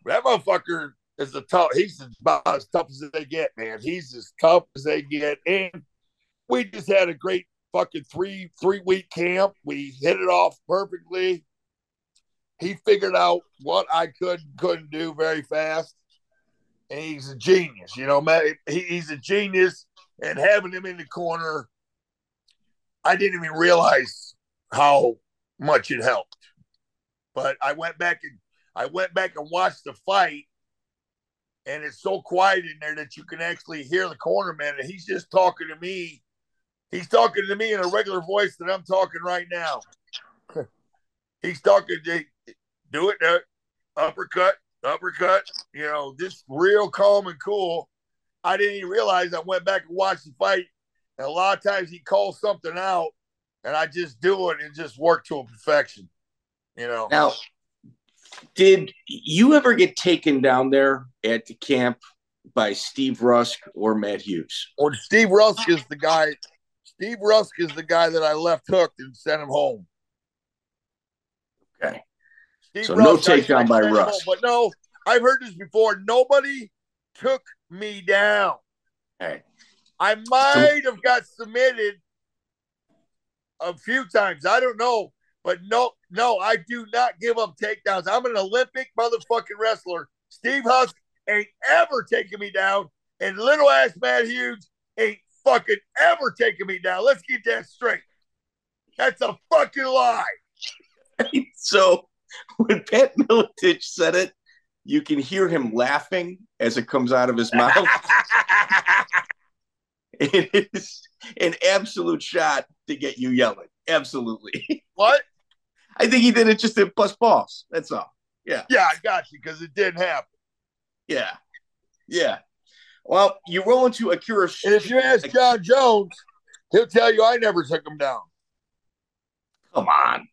That motherfucker is the tough. He's about as tough as they get, man. He's as tough as they get. And we just had a great fucking three three week camp. We hit it off perfectly. He figured out what I could couldn't do very fast and he's a genius. You know, man, he, he's a genius, and having him in the corner, I didn't even realize how much it helped. But I went back and I went back and watched the fight, and it's so quiet in there that you can actually hear the corner man, and he's just talking to me. He's talking to me in a regular voice that I'm talking right now. he's talking to do it, uh, uppercut, uppercut, you know, just real calm and cool. I didn't even realize I went back and watched the fight. And a lot of times he calls something out and I just do it and just work to a perfection. You know. Now, did you ever get taken down there at the camp by Steve Rusk or Matt Hughes? Or Steve Rusk is the guy. Steve Rusk is the guy that I left hooked and sent him home. Okay. So no takedown by Russ. But no, I've heard this before. Nobody took me down. Hey. I might have got submitted a few times. I don't know. But no, no, I do not give up takedowns. I'm an Olympic motherfucking wrestler. Steve Husk ain't ever taking me down. And little ass Matt Hughes ain't fucking ever taking me down. Let's get that straight. That's a fucking lie. so when Pat Miletich said it, you can hear him laughing as it comes out of his mouth. it is an absolute shot to get you yelling. Absolutely. What? I think he did it just to bust balls. That's all. Yeah. Yeah, I got you because it didn't happen. Yeah. Yeah. Well, you roll into Akira. And if you ask Jon Jones, he'll tell you I never took him down. Come on.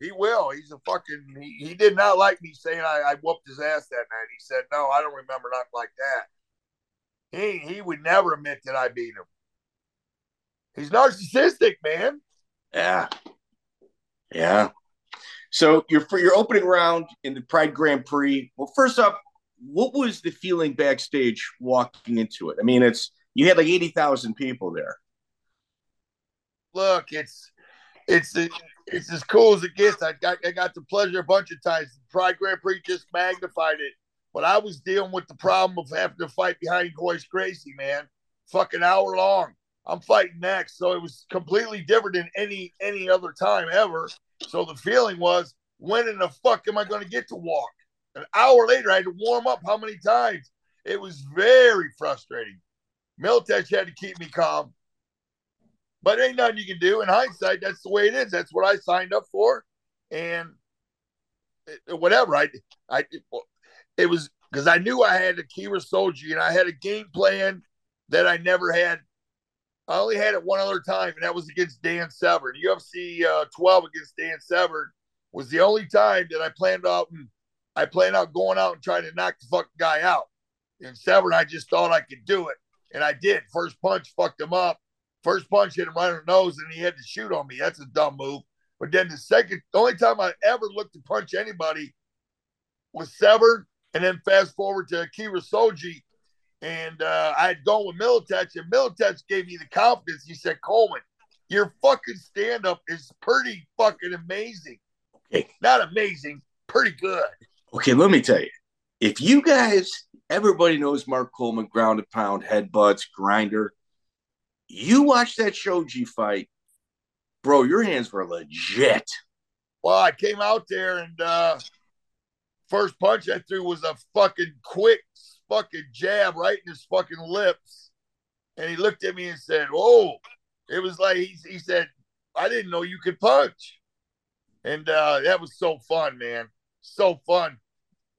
He will. He's a fucking. He, he did not like me saying I, I whooped his ass that night. He said, "No, I don't remember nothing like that." He he would never admit that I beat him. He's narcissistic, man. Yeah, yeah. So your for your opening round in the Pride Grand Prix. Well, first up, what was the feeling backstage walking into it? I mean, it's you had like eighty thousand people there. Look, it's it's it's as cool as it gets. I got I got the pleasure a bunch of times. Pride Grand Prix just magnified it. But I was dealing with the problem of having to fight behind Royce Gracie, man. Fucking hour long. I'm fighting next. So it was completely different than any any other time ever. So the feeling was, when in the fuck am I going to get to walk? An hour later, I had to warm up how many times? It was very frustrating. Miletich had to keep me calm. But ain't nothing you can do. In hindsight, that's the way it is. That's what I signed up for. And whatever. I, I, it was because I knew I had Akira Shoji and I had a game plan that I never had. I only had it one other time, and that was against Dan Severn. UFC uh, 12 against Dan Severn was the only time that I planned out and I planned out going out and trying to knock the fucking guy out. And Severn, I just thought I could do it. And I did. First punch fucked him up. First punch hit him right in the nose, and he had to shoot on me. That's a dumb move. But then the second, the only time I ever looked to punch anybody was Severn. And then fast forward to Akira Shoji, And uh, I had gone with Miletich, and Miletich gave me the confidence. He said, Coleman, your fucking stand up is pretty fucking amazing. Okay. Not amazing, pretty good. Okay, let me tell you. If you guys, everybody knows Mark Coleman, ground and pound, headbutts, grinder. You watch that Shoji fight, bro, your hands were legit. Well, I came out there and uh first punch I threw was a fucking quick fucking jab right in his fucking lips. And he looked at me and said, Whoa. It was like he, he said, I didn't know you could punch. And uh that was so fun, man. So fun.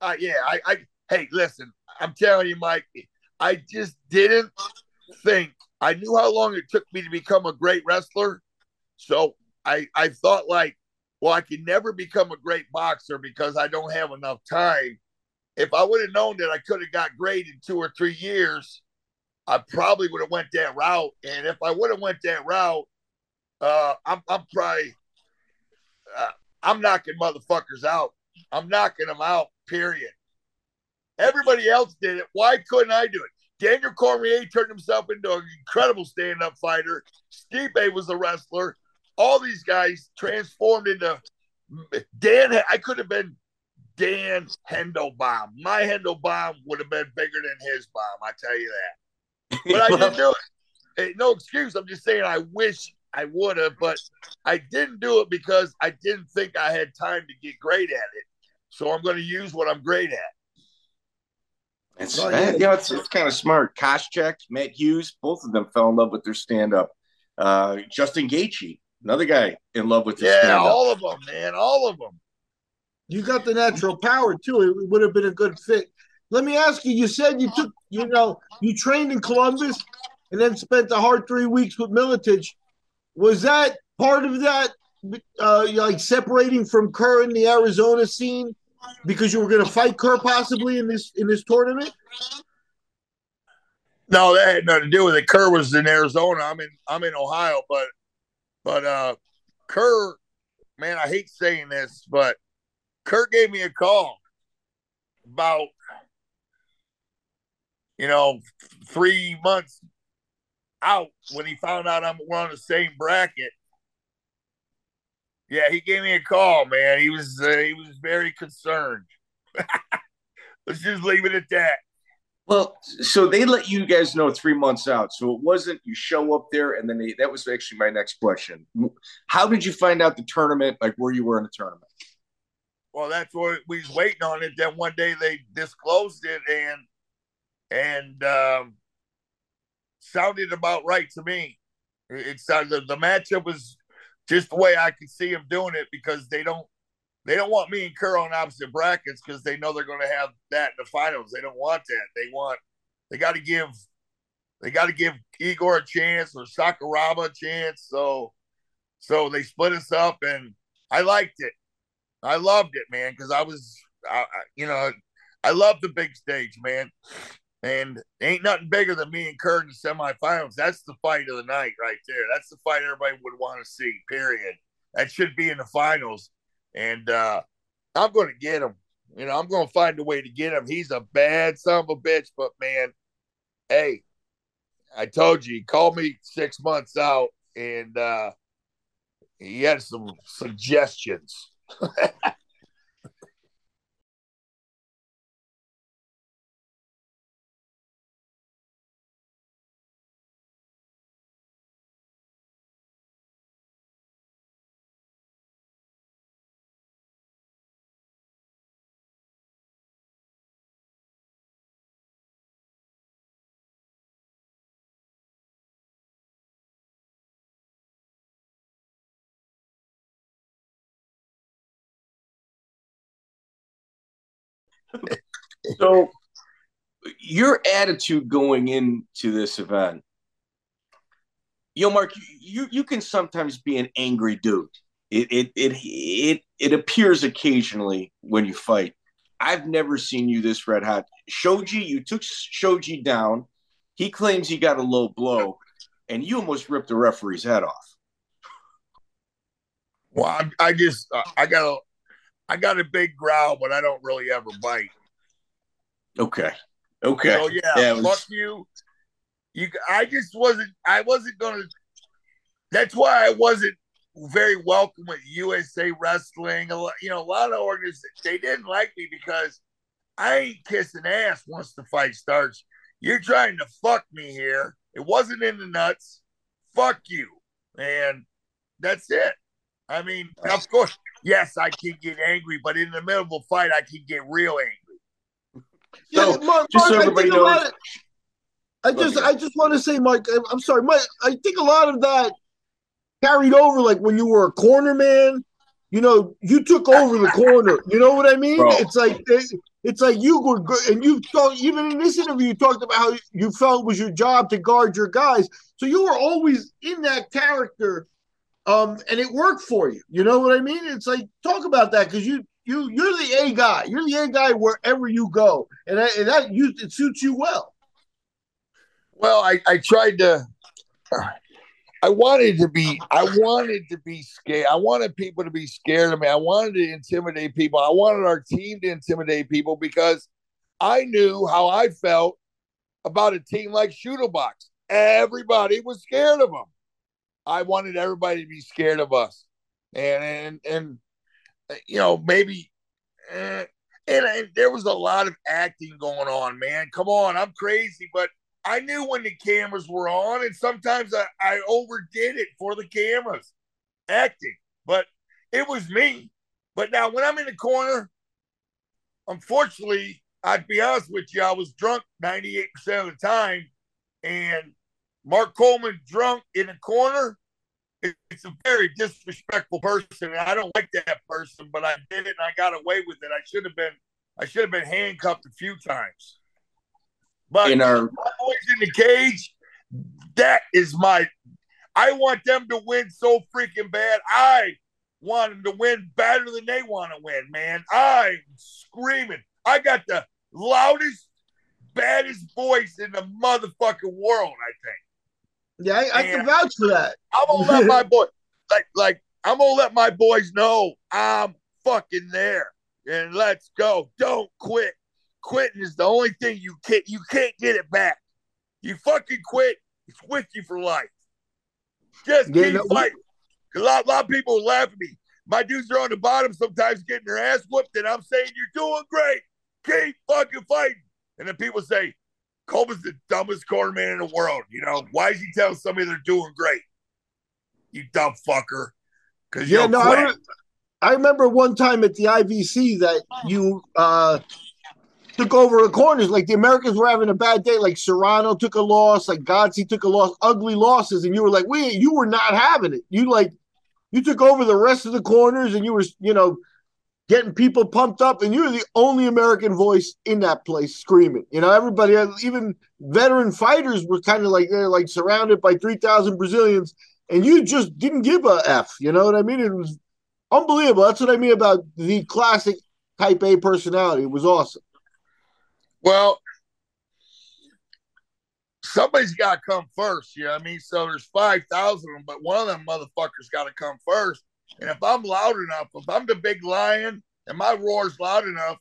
Uh yeah, I, I hey, listen, I'm telling you, Mike, I just didn't think I knew how long it took me to become a great wrestler. So I I thought like, well, I can never become a great boxer because I don't have enough time. If I would have known that I could have got great in two or three years, I probably would have went that route. And if I would have went that route, uh, I'm I'm probably uh, I'm knocking motherfuckers out. I'm knocking them out. Period. Everybody else did it. Why couldn't I do it? Daniel Cormier turned himself into an incredible stand-up fighter. Stipe was a wrestler. All these guys transformed into Dan. I could have been Dan Hendo bomb. My Hendo bomb would have been bigger than his bomb. I tell you that. But I didn't do it. Hey, no excuse. I'm just saying I wish I would have, but I didn't do it because I didn't think I had time to get great at it. So I'm going to use what I'm great at. It's, well, yeah, you know, it's, it's kind of smart. Koscheck, Matt Hughes, both of them fell in love with their stand up. Uh, Justin Gaethje, another guy in love with his yeah, stand-up. all of them, man, all of them. You got the natural power too. It would have been a good fit. Let me ask you. You said you took, you know, you trained in Columbus and then spent the hard three weeks with Miletich. Was that part of that, uh, like separating from Kerr in the Arizona scene? Because you were going to fight Kerr possibly in this in this tournament? No, that had nothing to do with it. Kerr was in Arizona. I'm in I'm in Ohio, but but uh Kerr, man, I hate saying this, but Kerr gave me a call about you know three months out when he found out I'm we're on the same bracket yeah, he gave me a call, man. He was uh, he was very concerned. Let's just leave it at that. Well, so they let you guys know three months out. So it wasn't you show up there and then they, that was actually my next question. How did you find out the tournament, like where you were in the tournament? Well, that's what we was waiting on it. Then one day they disclosed it and and um, sounded about right to me. It sounded the matchup was just the way I can see them doing it because they don't they don't want me and Kerr on opposite brackets because they know they're going to have that in the finals. They don't want that. They want they got to give they got to give Igor a chance or Sakuraba a chance. So so they split us up and I liked it. I loved it, man, because I was, I, you know, I love the big stage, man. And ain't nothing bigger than me and Kerr in the semifinals. That's the fight of the night right there. That's the fight everybody would want to see, period. That should be in the finals. And uh I'm going to get him. You know, I'm going to find a way to get him. He's a bad son of a bitch, but man, hey, I told you, he called me six months out and uh he had some suggestions. so your attitude going into this event, you Mark, you you can sometimes be an angry dude. It it it it it appears occasionally when you fight. I've never seen you this red hot. Shoji, you took Shoji down. He claims he got a low blow, and you almost ripped the referee's head off. Well, I, I just uh, I got a I got a big growl, but I don't really ever bite. Okay. Okay. So yeah, yeah was... fuck you. You, I just wasn't. I wasn't gonna. That's why I wasn't very welcome with USA Wrestling. A lot, you know, a lot of organizations they didn't like me because I ain't kissing ass once the fight starts. You're trying to fuck me here. It wasn't in the nuts. Fuck you, and that's it. I mean, of course, yes, I can get angry, but in the middle of a fight, I can get real angry. So, Mark, just so everybody knows. I just, I just want to say, Mike. I'm sorry, Mike. I think a lot of that carried over, like when you were a corner man. You know, you took over the corner. You know what I mean? Bro. It's like it's like you were good, and you thought even in this interview you talked about how you felt was your job to guard your guys. So you were always in that character, um, and it worked for you. You know what I mean? It's like talk about that because you you you're the A guy. You're the A guy wherever you go, and, that, and that you it suits you well. Well, I I tried to. I wanted to be. I wanted to be scared. I wanted people to be scared of me. I wanted to intimidate people. I wanted our team to intimidate people because I knew how I felt about a team like Box. Everybody was scared of them. I wanted everybody to be scared of us, and and and you know, maybe. Eh, and, there was a lot of acting going on, man. Come on, I'm crazy, but I knew when the cameras were on, and sometimes I, I overdid it for the cameras, acting. But it was me. But now when I'm in the corner, unfortunately, I'd be honest with you, I was drunk 98% of the time. And Mark Coleman drunk in the corner, it's a very disrespectful person, and I don't like that person. But I did it, and I got away with it. I should have been, I should have been handcuffed a few times. But in our boys in the cage, that is my. I want them to win so freaking bad. I want them to win better than they want to win, man. I'm screaming. I got the loudest, baddest voice in the motherfucking world. I think. Yeah, I, I can vouch for that. I'm gonna let my boy like like I'm gonna let my boys know I'm fucking there. And let's go. Don't quit. Quitting is the only thing you can't you can't get it back. You fucking quit, it's with you for life. Just yeah, keep no, fighting. A lot, a lot of people laugh at me. My dudes are on the bottom sometimes getting their ass whooped, and I'm saying you're doing great. Keep fucking fighting. And then people say, Coleman's the dumbest corner man in the world. You know, why is he telling somebody they're doing great? You dumb fucker. Because yeah, no, I, re- I, remember one time at the IVC that you uh, took over the corners. Like the Americans were having a bad day. Like Serrano took a loss. Like Godsey took a loss. Ugly losses, and you were like, "Wait, you were not having it." You like, you took over the rest of the corners, and you were, you know, getting people pumped up, and you're the only American voice in that place screaming. You know, everybody, even veteran fighters, were kind of like they're like surrounded by three thousand Brazilians, and you just didn't give a f. You know what I mean? It was unbelievable. That's what I mean about the classic Type A personality. It was awesome. Well, somebody's got to come first. You know what I mean? So there's 5,000 of them, but one of them motherfuckers got to come first. And if I'm loud enough, if I'm the big lion and my roar's loud enough,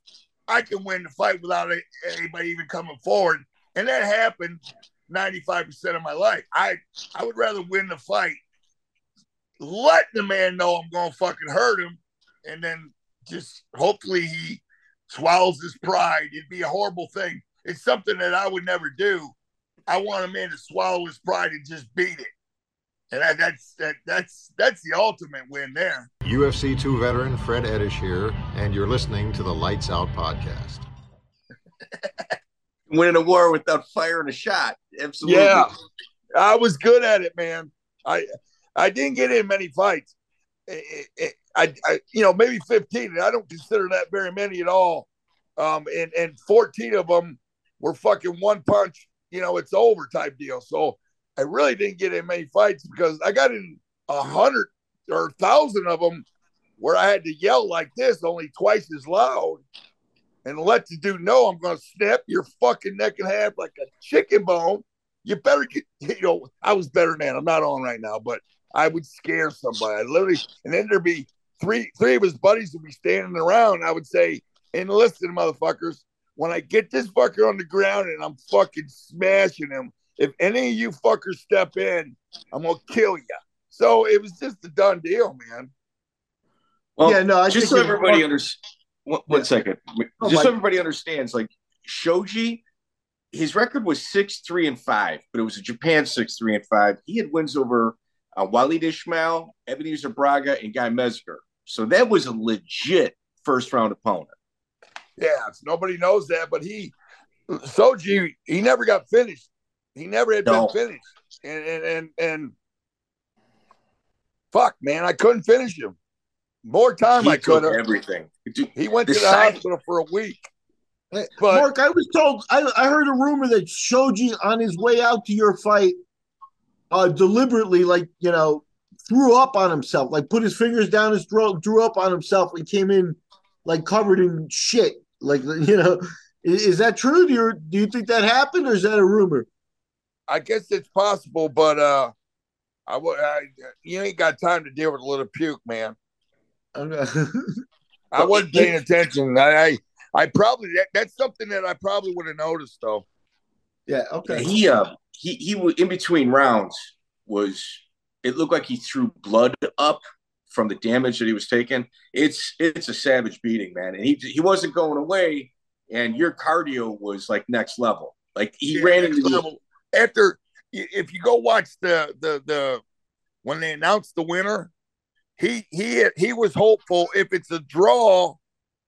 I can win the fight without anybody even coming forward. And that happened 95% of my life. I I would rather win the fight, let the man know I'm to fucking hurt him, and then just hopefully he swallows his pride. It'd be a horrible thing. It's something that I would never do. I want a man to swallow his pride and just beat it. And that, that's that, that's that's the ultimate win there. UFC 2 veteran Fred Ettish here, and you're listening to the Lights Out podcast. Winning a war without firing a shot. Absolutely. Yeah. I was good at it, man. I I didn't get in many fights. It, it, I, I, you know, maybe 15, and I don't consider that very many at all. Um, and, and 14 of them were fucking one punch, you know, it's over type deal. So I really didn't get in many fights because I got in a hundred or a thousand of them where I had to yell like this, only twice as loud, and let the dude know I'm going to snap your fucking neck in half like a chicken bone. You better get, you know, I was better than that. I'm not on right now, but I would scare somebody. I literally, and then there'd be three, three of his buddies would be standing around. I would say, and listen, motherfuckers, when I get this fucker on the ground and I'm fucking smashing him, if any of you fuckers step in, I'm gonna kill you. So it was just a done deal, man. Well, yeah, no, I just so everybody understands. One, one yeah. second. Oh, just so everybody understands, like Shoji, his record was six three and five, but it was a Japan six three and five. He had wins over uh, Walid Ismail, Ebenezer Braga, and Guy Mezger. So that was a legit first round opponent. Yeah, nobody knows that, but he Shoji he never got finished. He never had no. been finished, and and and, and fuck, man, I couldn't finish him. More time he I could have. Everything. He went to the side- hospital for a week. But, Mark, I was told I, I heard a rumor that Shoji on his way out to your fight uh deliberately like you know threw up on himself like put his fingers down his throat drew up on himself and came in like covered in shit like you know is, is that true do you do you think that happened or is that a rumor I guess it's possible, but uh, I would. You ain't got time to deal with a little puke, man. I wasn't paying attention. I, I, I probably that, that's something that I probably would have noticed though. Yeah. Okay. He uh he he was in between rounds was it looked like he threw blood up from the damage that he was taking. It's it's a savage beating, man, and he he wasn't going away. And your cardio was like next level. Like he yeah, ran into level after if you go watch the the the when they announced the winner, he he he was hopeful if it's a draw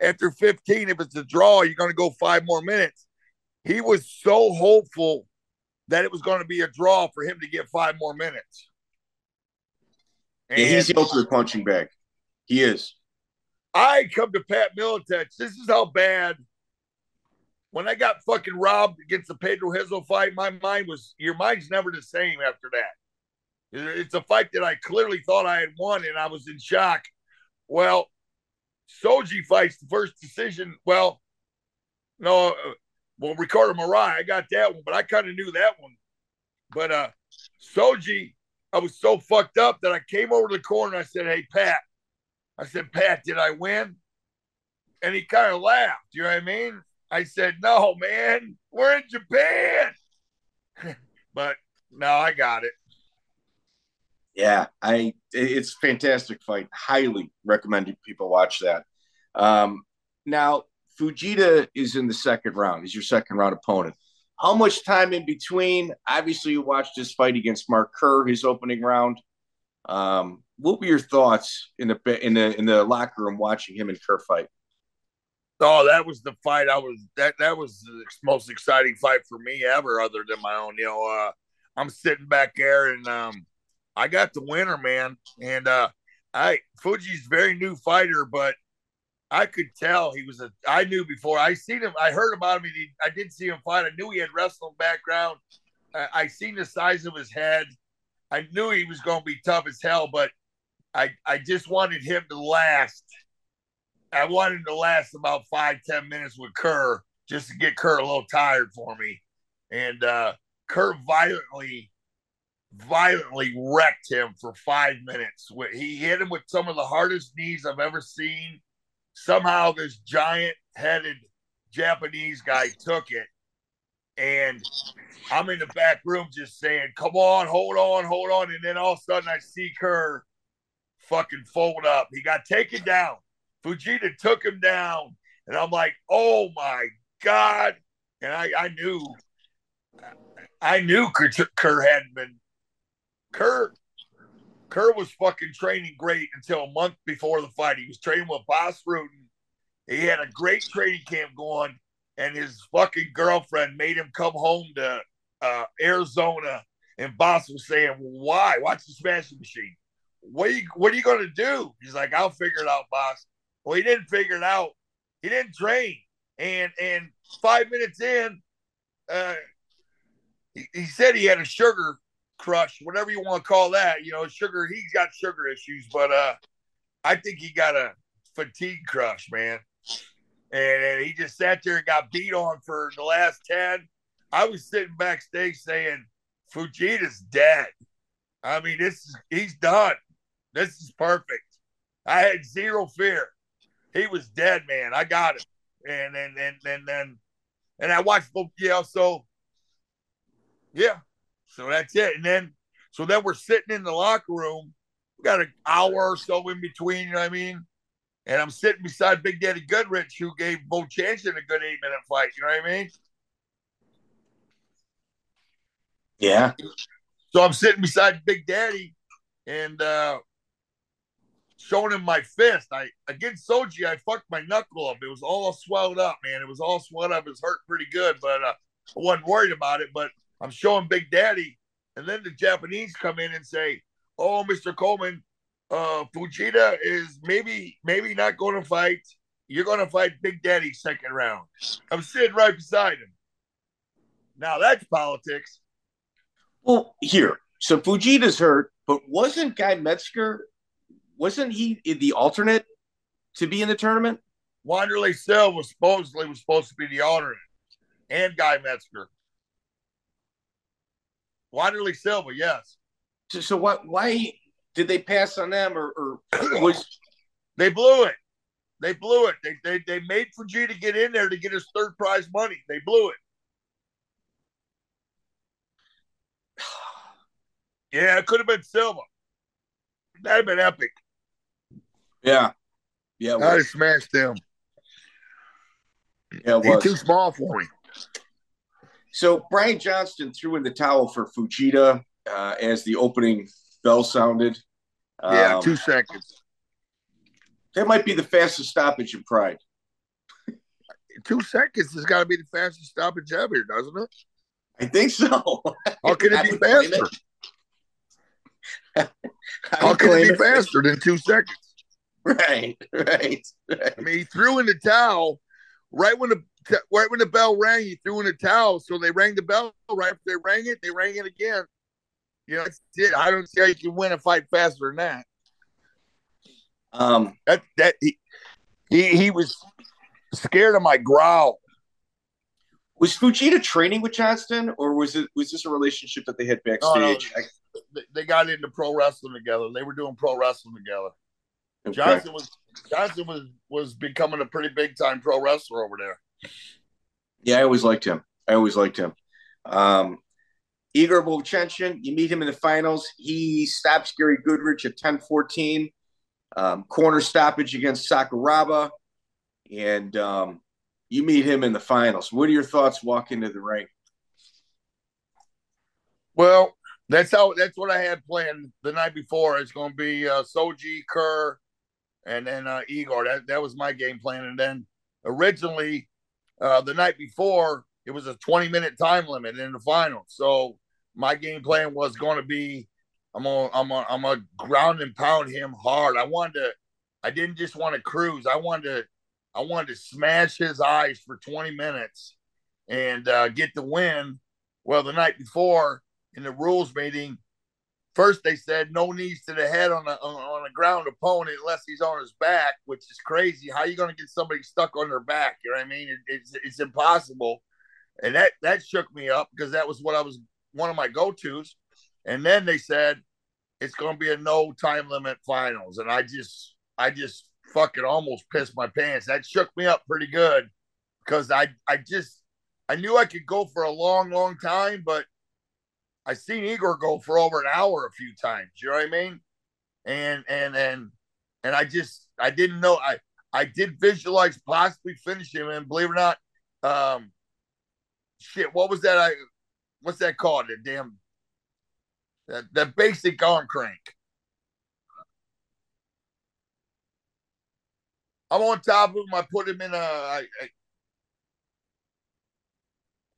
after 15, if it's a draw, you're going to go five more minutes. He was so hopeful that it was going to be a draw for him to get five more minutes. And yeah, he's the ultimate punching bag. He is. I come to Pat Miletich. This is how bad when I got fucking robbed against the Pedro Rizzo fight, my mind was your mind's never the same after that. It's a fight that I clearly thought I had won, and I was in shock. Well, Shoji fights the first decision. Well, no, uh, well, Ricardo Morai, I got that one, but I kind of knew that one. But uh Shoji, I was so fucked up that I came over to the corner I said, Hey, Pat. I said, Pat, did I win? And he kind of laughed. You know what I mean? I said, no, man, we're in Japan. but no, I got it. Yeah, I it's fantastic fight. Highly recommend people watch that. Um, now Fujita is in the second round. He's your second round opponent. How much time in between? Obviously, you watched his fight against Mark Kerr, his opening round. Um, what were your thoughts in the in the in the locker room watching him and Kerr fight? Oh, that was the fight. I was that that was the most exciting fight for me ever, other than my own. You know, uh, I'm sitting back there and um, I got the winner, man. And uh, I Fuji's very new fighter, but I could tell he was a. I knew before I seen him. I heard about him. He, I did see him fight. I knew he had wrestling background. I, I seen the size of his head. I knew he was going to be tough as hell, but I I just wanted him to last. I wanted to last about five ten minutes with Kerr just to get Kerr a little tired for me, and uh, Kerr violently, violently wrecked him for five minutes. He hit him with some of the hardest knees I've ever seen. Somehow, this giant-headed Japanese guy took it, and I'm in the back room just saying, "Come on, hold on, hold on," and then all of a sudden I see Kerr fucking fold up. He got taken down. Fujita took him down, and I'm like, "Oh my god!" And I, I knew, I knew Kerr, Kerr hadn't been Kerr. Kerr was fucking training great until a month before the fight. He was training with Bas Rutten. He had a great training camp going, and his fucking girlfriend made him come home to uh, Arizona. And Bas was saying, "Why? Watch the Smashing Machine." what are you what are you gonna do? He's like, I'll figure it out, boss. Well, he didn't figure it out. He didn't train. And and five minutes in, uh he, he said he had a sugar crush, whatever you want to call that. You know, sugar, he's got sugar issues, but uh I think he got a fatigue crush, man. And, and he just sat there and got beat on for the last 10. I was sitting backstage saying, Fujita's dead. I mean, this is he's done. This is perfect. I had zero fear. He was dead, man. I got him. And and and and then and I watched both yeah, so yeah. So that's it. And then so then we're sitting in the locker room. We got an hour or so in between, you know what I mean? And I'm sitting beside Big Daddy Goodridge, who gave Bo Chancellor a good eight minute fight, you know what I mean? Yeah. So I'm sitting beside Big Daddy and uh showing him my fist. I against Shoji, I fucked my knuckle up. It was all swelled up, man. It was all swelled up. It was hurt pretty good, but uh, I wasn't worried about it. But I'm showing Big Daddy, and then the Japanese come in and say, "Oh, Mr. Coleman, uh, Fujita is maybe maybe not going to fight. You're going to fight Big Daddy second round." I'm sitting right beside him. Now that's politics. Well, here, so Fujita's hurt, but wasn't Guy Mezger wasn't he the alternate to be in the tournament? Wanderlei Silva supposedly was supposed to be the alternate, and Guy Mezger. Wanderlei Silva, yes. So, so what? Why did they pass on them, or, or was they blew it? They blew it. They they they made Fujita to get in there to get his third prize money. They blew it. Yeah, it could have been Silva. That'd have been epic. Yeah. Yeah. I smashed him. Yeah, He's too small for me. So Bryan Johnston threw in the towel for Fujita uh, as the opening bell sounded. Yeah, um, two seconds. That might be the fastest stoppage in Pride. Two seconds has got to be the fastest stoppage ever, doesn't it? I think so. How can it be faster? It. How can it be faster than two seconds? Right, right, right. I mean, he threw in the towel right when the right when the bell rang. He threw in the towel, so they rang the bell. Right after they rang it, they rang it again. You know, that's it. I don't see how you can win a fight faster than that. Um, that that he he, he was scared of my growl. Was Fujita training with Johnston, or was it was this a relationship that they had backstage? No, no, they got into pro wrestling together. They were doing pro wrestling together. Okay. Johnson was Johnson was was becoming a pretty big time pro wrestler over there. Yeah, I always liked him. I always liked him. Um, Igor Vovchanchyn, you meet him in the finals. He stops Gary Goodridge at 10 14. Um, corner stoppage against Sakuraba. And um, you meet him in the finals. What are your thoughts walking to the ring? Well, that's how that's what I had planned the night before. It's going to be uh, Shoji Kerr and then uh, Igor. That that was my game plan. And then originally, uh, the night before, it was a 20 minute time limit in the final. So my game plan was going to be, I'm gonna I'm gonna I'm gonna ground and pound him hard. I wanted to, I didn't just want to cruise. I wanted to, I wanted to smash his eyes for 20 minutes and uh, get the win. Well, the night before in the rules meeting, first they said no knees to the head on a on, a ground opponent unless he's on his back, which is crazy. How you going to get somebody stuck on their back? You know what I mean? It, it's it's impossible, and that that shook me up because that was what I was one of my go tos. And then they said it's going to be a no time limit finals, and I just I just fucking almost pissed my pants. That shook me up pretty good because I I just I knew I could go for a long long time, but I seen Igor go for over an hour a few times. You know what I mean? And and and and I just I didn't know I I did visualize possibly finishing him, and believe it or not, um, shit, what was that? I what's that called? The damn that that basic arm crank. I'm on top of him. I put him in a. I, I,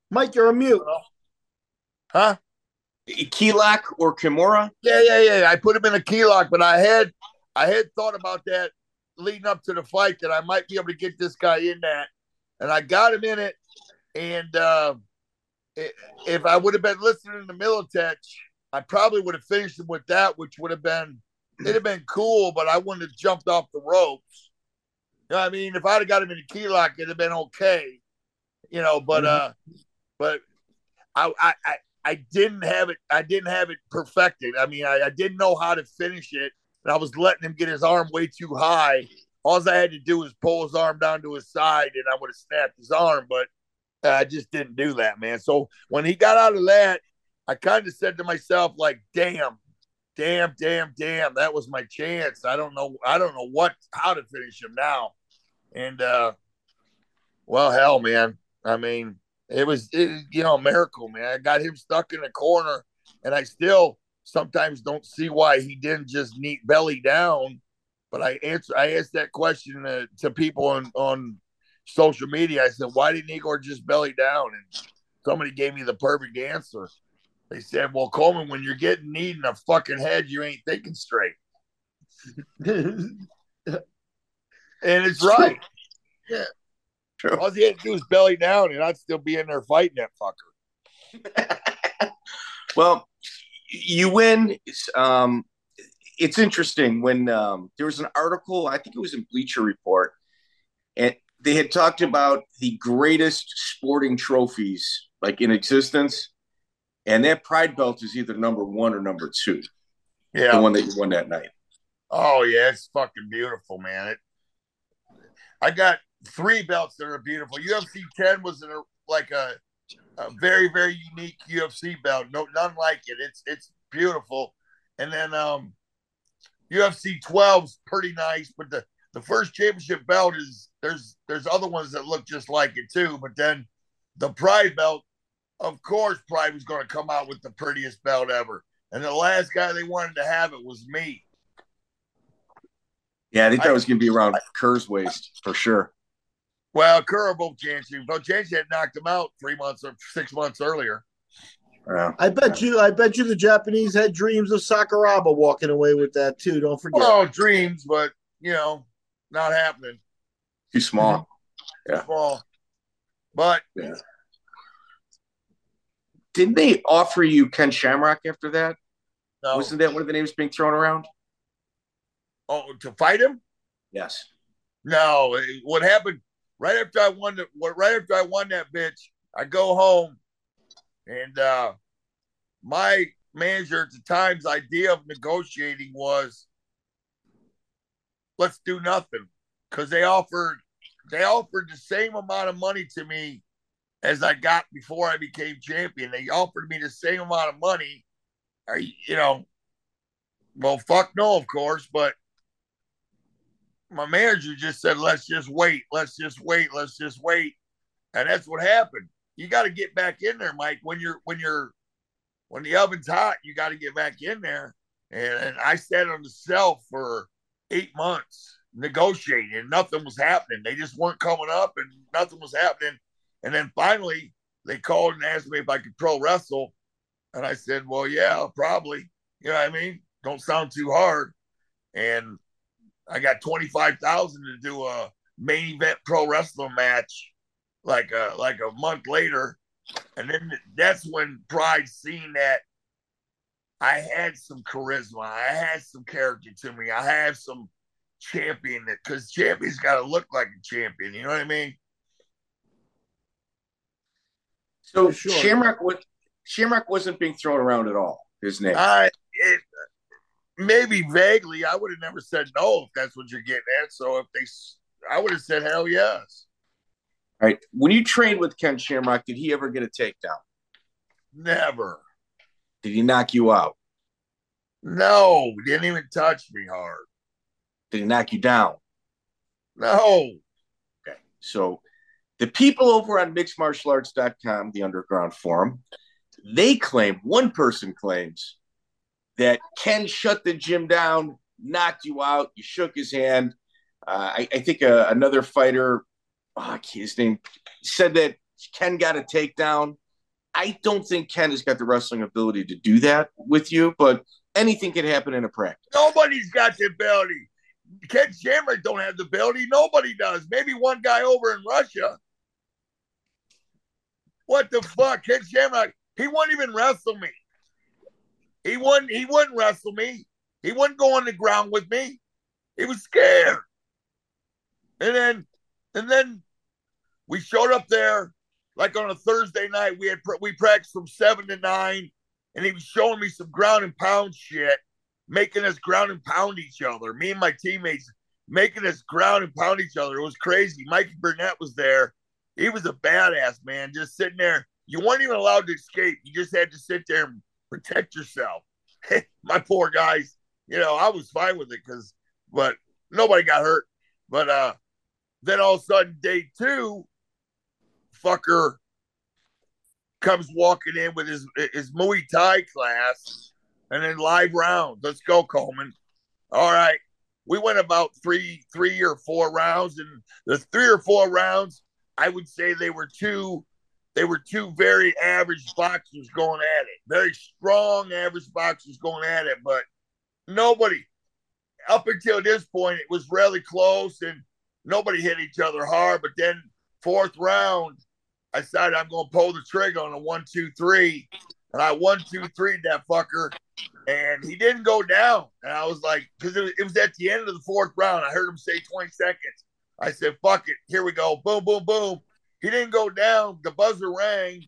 Mike, you're a mute. huh? Key lock or Kimura? Yeah, yeah, yeah. I put him in a key lock, but I had I had thought about that leading up to the fight that I might be able to get this guy in that, and I got him in it. And uh, if I would have been listening to Miletich, I probably would have finished him with that, which would have been it'd have been cool, but I wouldn't have jumped off the ropes. You know I mean? If I'd have got him in a key lock, it'd have been okay. You know, but uh but I I I, I didn't have it I didn't have it perfected. I mean, I, I didn't know how to finish it, and I was letting him get his arm way too high. All I had to do was pull his arm down to his side, and I would have snapped his arm, but I just didn't do that, man. So when he got out of that, I kind of said to myself, like, damn, damn, damn, damn, that was my chance. I don't know, I don't know what how to finish him now. And uh well, hell, man. I mean, it was it, you know, a miracle, man. I got him stuck in a corner, and I still sometimes don't see why he didn't just neat belly down. But I answer, I asked that question uh, to people on on social media. I said, "Why didn't Igor just belly down?" And somebody gave me the perfect answer. They said, "Well, Coleman, when you're getting kneed in a fucking head, you ain't thinking straight." and it's right. Yeah. True. All he had to do was belly down, and I'd still be in there fighting that fucker. well, you win. Um, it's interesting when um, there was an article, I think it was in Bleacher Report, and they had talked about the greatest sporting trophies like in existence, and that Pride belt is either number one or number two. Yeah, the one that you won that night. Oh yeah, it's fucking beautiful, man. It. I got three belts that are beautiful. UFC 10 was a, like a, a very very unique UFC belt. No, none like it. It's it's beautiful. And then um, UFC 12's pretty nice, but the the first championship belt is there's there's other ones that look just like it too. But then the Pride belt, of course, Pride was going to come out with the prettiest belt ever. And the last guy they wanted to have it was me. Yeah, I think that was going to be around Kerr's waist for sure. Well, Kerr both championship. But Jancy had knocked him out three months or six months earlier. Yeah. I bet you. I bet you the Japanese had dreams of Sakuraba walking away with that too. Don't forget. Oh, dreams, but you know, not happening. He's small. Too Yeah. small. But Yeah. Didn't they offer you Ken Shamrock after that? no, Wasn't that one of the names being thrown around? oh, to fight him? Yes. No. What happened right after I won the right after I won that bitch, I go home and uh my manager at the time's idea of negotiating was let's do nothing. Cause they offered they offered the same amount of money to me as I got before I became champion. They offered me the same amount of money. You, you know, well, fuck no, of course, but my manager just said, let's just wait, let's just wait, let's just wait. And that's what happened. You got to get back in there, Mike. When you're when you're when the oven's hot, you got to get back in there. And, and I sat on the cell for eight months negotiating, and nothing was happening. They just weren't coming up, and nothing was happening. And then finally, they called and asked me if I could pro wrestle, and I said, "Well, yeah, probably." You know what I mean? Don't sound too hard. And I got twenty five thousand to do a main event pro wrestling match, like a like a month later, and then that's when Pride seen that I had some charisma. I had some character to me. I have some champion that because champion's got to look like a champion. You know what I mean? So Sure. Shamrock was Shamrock wasn't being thrown around at all. His name. I it maybe vaguely. I would have never said no if that's what you're getting at. So if they, s- I would have said hell yes. All right. When you trained with Ken Shamrock, did he ever get a takedown? Never. Did he knock you out? No, didn't even touch me hard. Did he knock you down? No. Okay. So the people over on mixedmartialarts.com, the underground forum, they claim, one person claims that Ken shut the gym down, knocked you out, you shook his hand. Uh, I, I think uh, another fighter, oh, his name, said that Ken got a takedown. I don't think Ken has got the wrestling ability to do that with you, but anything can happen in a practice. Nobody's got the ability. Ken Shamrock don't have the ability. Nobody does. Maybe one guy over in Russia. What the fuck? Ken Shamrock, he won't even wrestle me. He wouldn't he wouldn't wrestle me. He wouldn't go on the ground with me. He was scared. And then and then we showed up there like on a Thursday night. We had we practiced from seven to nine, and he was showing me some ground and pound shit making us ground and pound each other. Me and my teammates making us ground and pound each other. It was crazy. Mikey Burnett was there. He was a badass man, just sitting there. You weren't even allowed to escape. You just had to sit there and protect yourself. my poor guys, you know, I was fine with it because, but nobody got hurt. But uh then all of a sudden, day two, fucker comes walking in with his his Muay Thai class and then live rounds. Let's go, Coleman. All right. We went about three, three or four rounds, and the three or four rounds, I would say they were two, they were two very average boxers going at it. Very strong average boxers going at it, but nobody up until this point it was really close and nobody hit each other hard. But then fourth round, I decided I'm gonna pull the trigger on a one, two, three. And I one, two, three that fucker and he didn't go down. And I was like, because it, it was at the end of the fourth round. I heard him say 20 seconds. I said, fuck it. Here we go. Boom, boom, boom. He didn't go down. The buzzer rang.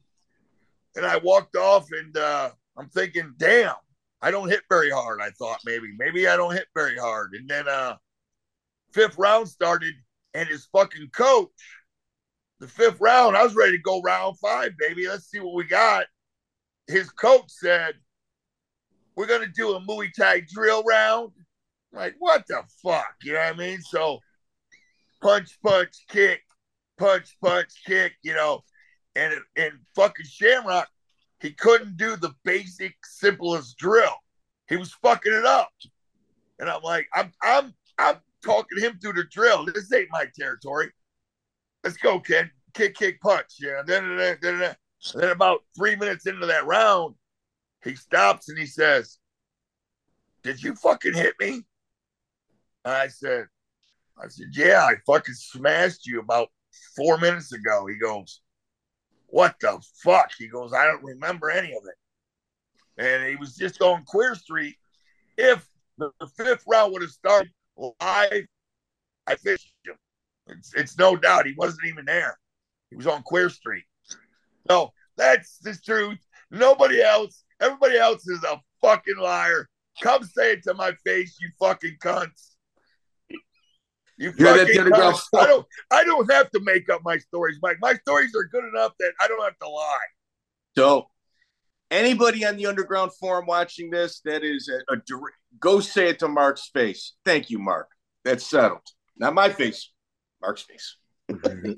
And I walked off and uh, I'm thinking, damn, I don't hit very hard. I thought maybe, maybe I don't hit very hard. And then uh, fifth round started and his fucking coach, the fifth round, I was ready to go round five, baby. Let's see what we got. His coach said, we're gonna do a Muay Thai drill round. I'm like, what the fuck? You know what I mean? So punch, punch, kick, punch, punch, kick, you know, and and fucking Shamrock, he couldn't do the basic, simplest drill. He was fucking it up. And I'm like, I'm I'm I'm talking him through the drill. This ain't my territory. Let's go, kid. Kick, kick, punch. Yeah. Then, then, then, then, about three minutes into that round, he stops and he says, Did you fucking hit me? I said, I said, Yeah, I fucking smashed you about four minutes ago. He goes, What the fuck? He goes, I don't remember any of it. And he was just on Queer Street. If the, the fifth round would have started live, I fished him. It's, it's no doubt he wasn't even there. He was on Queer Street. No, that's the truth. Nobody else, everybody else is a fucking liar. Come say it to my face, you fucking cunts. You You're that fucking underground cunts. I don't I don't have to make up my stories, Mike. My stories are good enough that I don't have to lie. So, anybody on the underground forum watching this, that is a, a direct, go say it to Mark's face. Thank you, Mark. That's settled. Not my face, Mark's face.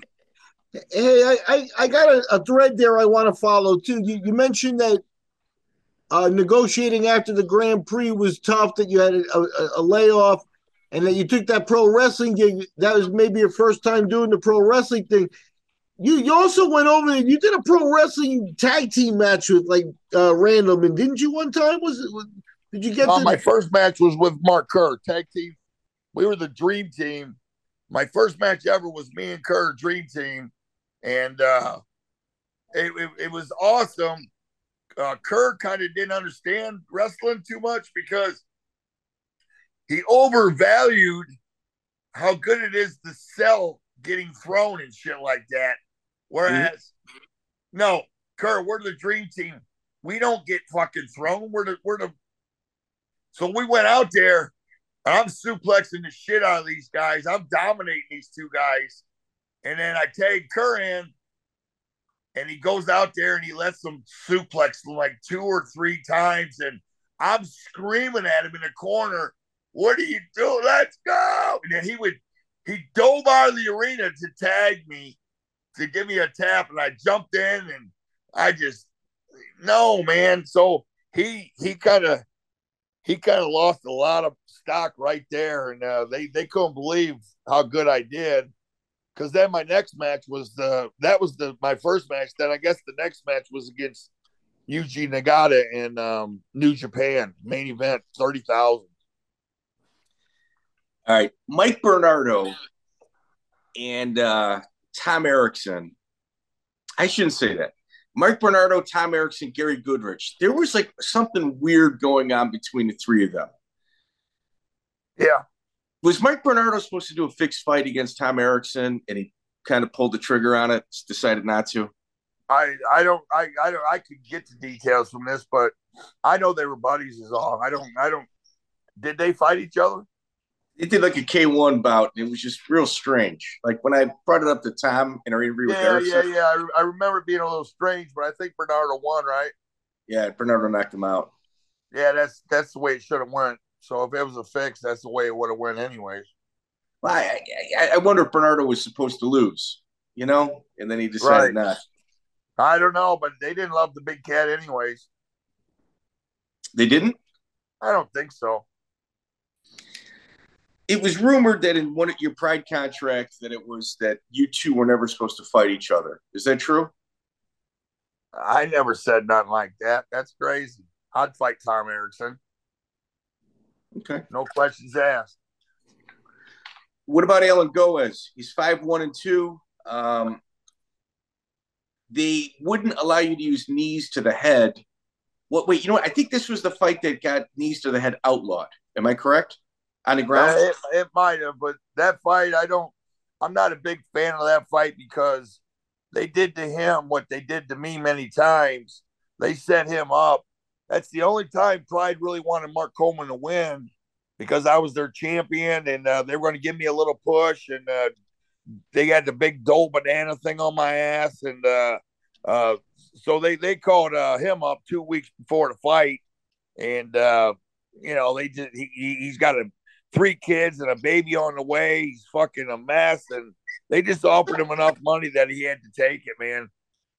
Hey, I, I, I got a, a thread there I want to follow too. You, you mentioned that uh, negotiating after the Grand Prix was tough, that you had a, a, a layoff, and that you took that pro wrestling gig. That was maybe your first time doing the pro wrestling thing. You you also went over there. You did a pro wrestling tag team match with like uh, Random, and didn't you one time? Was it? Was, did you get Uh, the, my first match was with Mark Kerr, tag team. We were the dream team. My first match ever was me and Kerr, dream team. And uh, it, it, it was awesome uh, Kerr kind of didn't understand wrestling too much because he overvalued how good it is to sell getting thrown and shit like that. Whereas, mm-hmm. no, Kerr, we're the dream team. We don't get fucking thrown. We're the we're the. So we went out there. I'm suplexing the shit out of these guys. I'm dominating these two guys, and then I tag Kerr in, and he goes out there and he lets them suplex like two or three times, and I'm screaming at him in the corner what are you doing? Let's go. And then he would, he dove out of the arena to tag me, to give me a tap. And I jumped in and I just, no, man. So he, he kind of, he kind of lost a lot of stock right there. And uh, they, they couldn't believe how good I did. Cause then my next match was the, that was the, my first match. Then I guess the next match was against Yuji Nagata in um, New Japan main event, 30,000. All right, Mike Bernardo and uh, Tom Erikson. I shouldn't say that. Mike Bernardo, Tom Erikson, Gary Goodridge. There was like something weird going on between the three of them. Yeah. Was Mike Bernardo supposed to do a fixed fight against Tom Erikson and he kind of pulled the trigger on it, decided not to? I I don't I I don't I could get the details from this, but I know they were buddies is all. I don't I don't did they fight each other? It did like a K1 bout. And it was just real strange. Like when I brought it up to Tom in our interview yeah, with Eric. Yeah, yeah, I, I remember being a little strange, but I think Bernardo won, right? Yeah, Bernardo knocked him out. Yeah, that's that's the way it should have went. So if it was a fix, that's the way it would have went, anyways. Well, I, I, I wonder if Bernardo was supposed to lose, you know, and then he decided right. not. I don't know, but they didn't love the big cat, anyways. They didn't. I don't think so it was rumored that in one of your pride contracts that it was that you two were never supposed to fight each other. Is that true? I never said nothing like that. That's crazy. I'd fight Tom Erikson. Okay. No questions asked. What about Allan Goes? He's five one and two. Um, they wouldn't allow you to use knees to the head. What? Wait, you know what? I think this was the fight that got knees to the head outlawed. Am I correct? On the ground? Uh, it, it might have, but that fight, I don't. I'm not a big fan of that fight because they did to him what they did to me many times. They set him up. That's the only time Pride really wanted Mark Coleman to win because I was their champion and uh, they were going to give me a little push and uh, they had the big dole banana thing on my ass and uh, uh so they they called uh, him up two weeks before the fight and uh, you know they just he, he's got a three kids and a baby on the way. He's fucking a mess, and they just offered him enough money that he had to take it, man.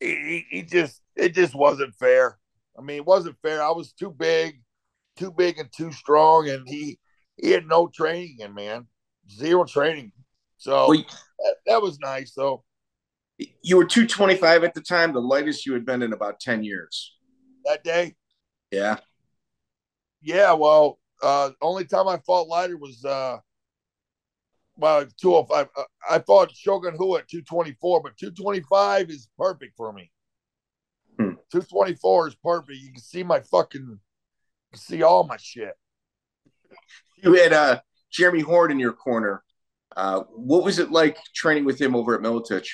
He, he, he just it just wasn't fair. I mean, it wasn't fair. I was too big, too big and too strong, and he he had no training in man, zero training. So well, that, that was nice though. You were 225 at the time, the lightest you had been in about 10 years. That day? Yeah. Yeah, well, uh, only time I fought lighter was uh, well, 205. Uh, I fought Shogun Rua at 224, but 225 is perfect for me. Hmm. 224 is perfect. You can see my fucking, see all my shit. You had uh, Jeremy Horn in your corner. Uh, what was it like training with him over at Miletich?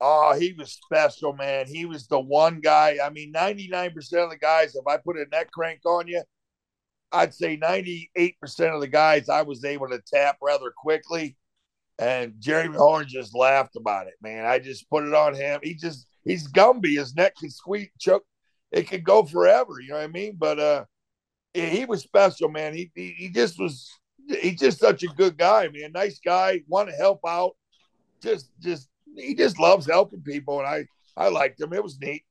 Oh, he was special, man. He was the one guy. I mean, 99% of the guys, if I put a neck crank on you, I'd say 98% of the guys I was able to tap rather quickly. And Jeremy Horn just laughed about it, man. I just put it on him. He just, he's Gumby. His neck can squeak, choke. It could go forever. You know what I mean? But uh, he was special, man. He, he, he just was, he's just such a good guy, man. Nice guy, want to help out. Just, just, he just loves helping people. And I, I liked him. It was neat.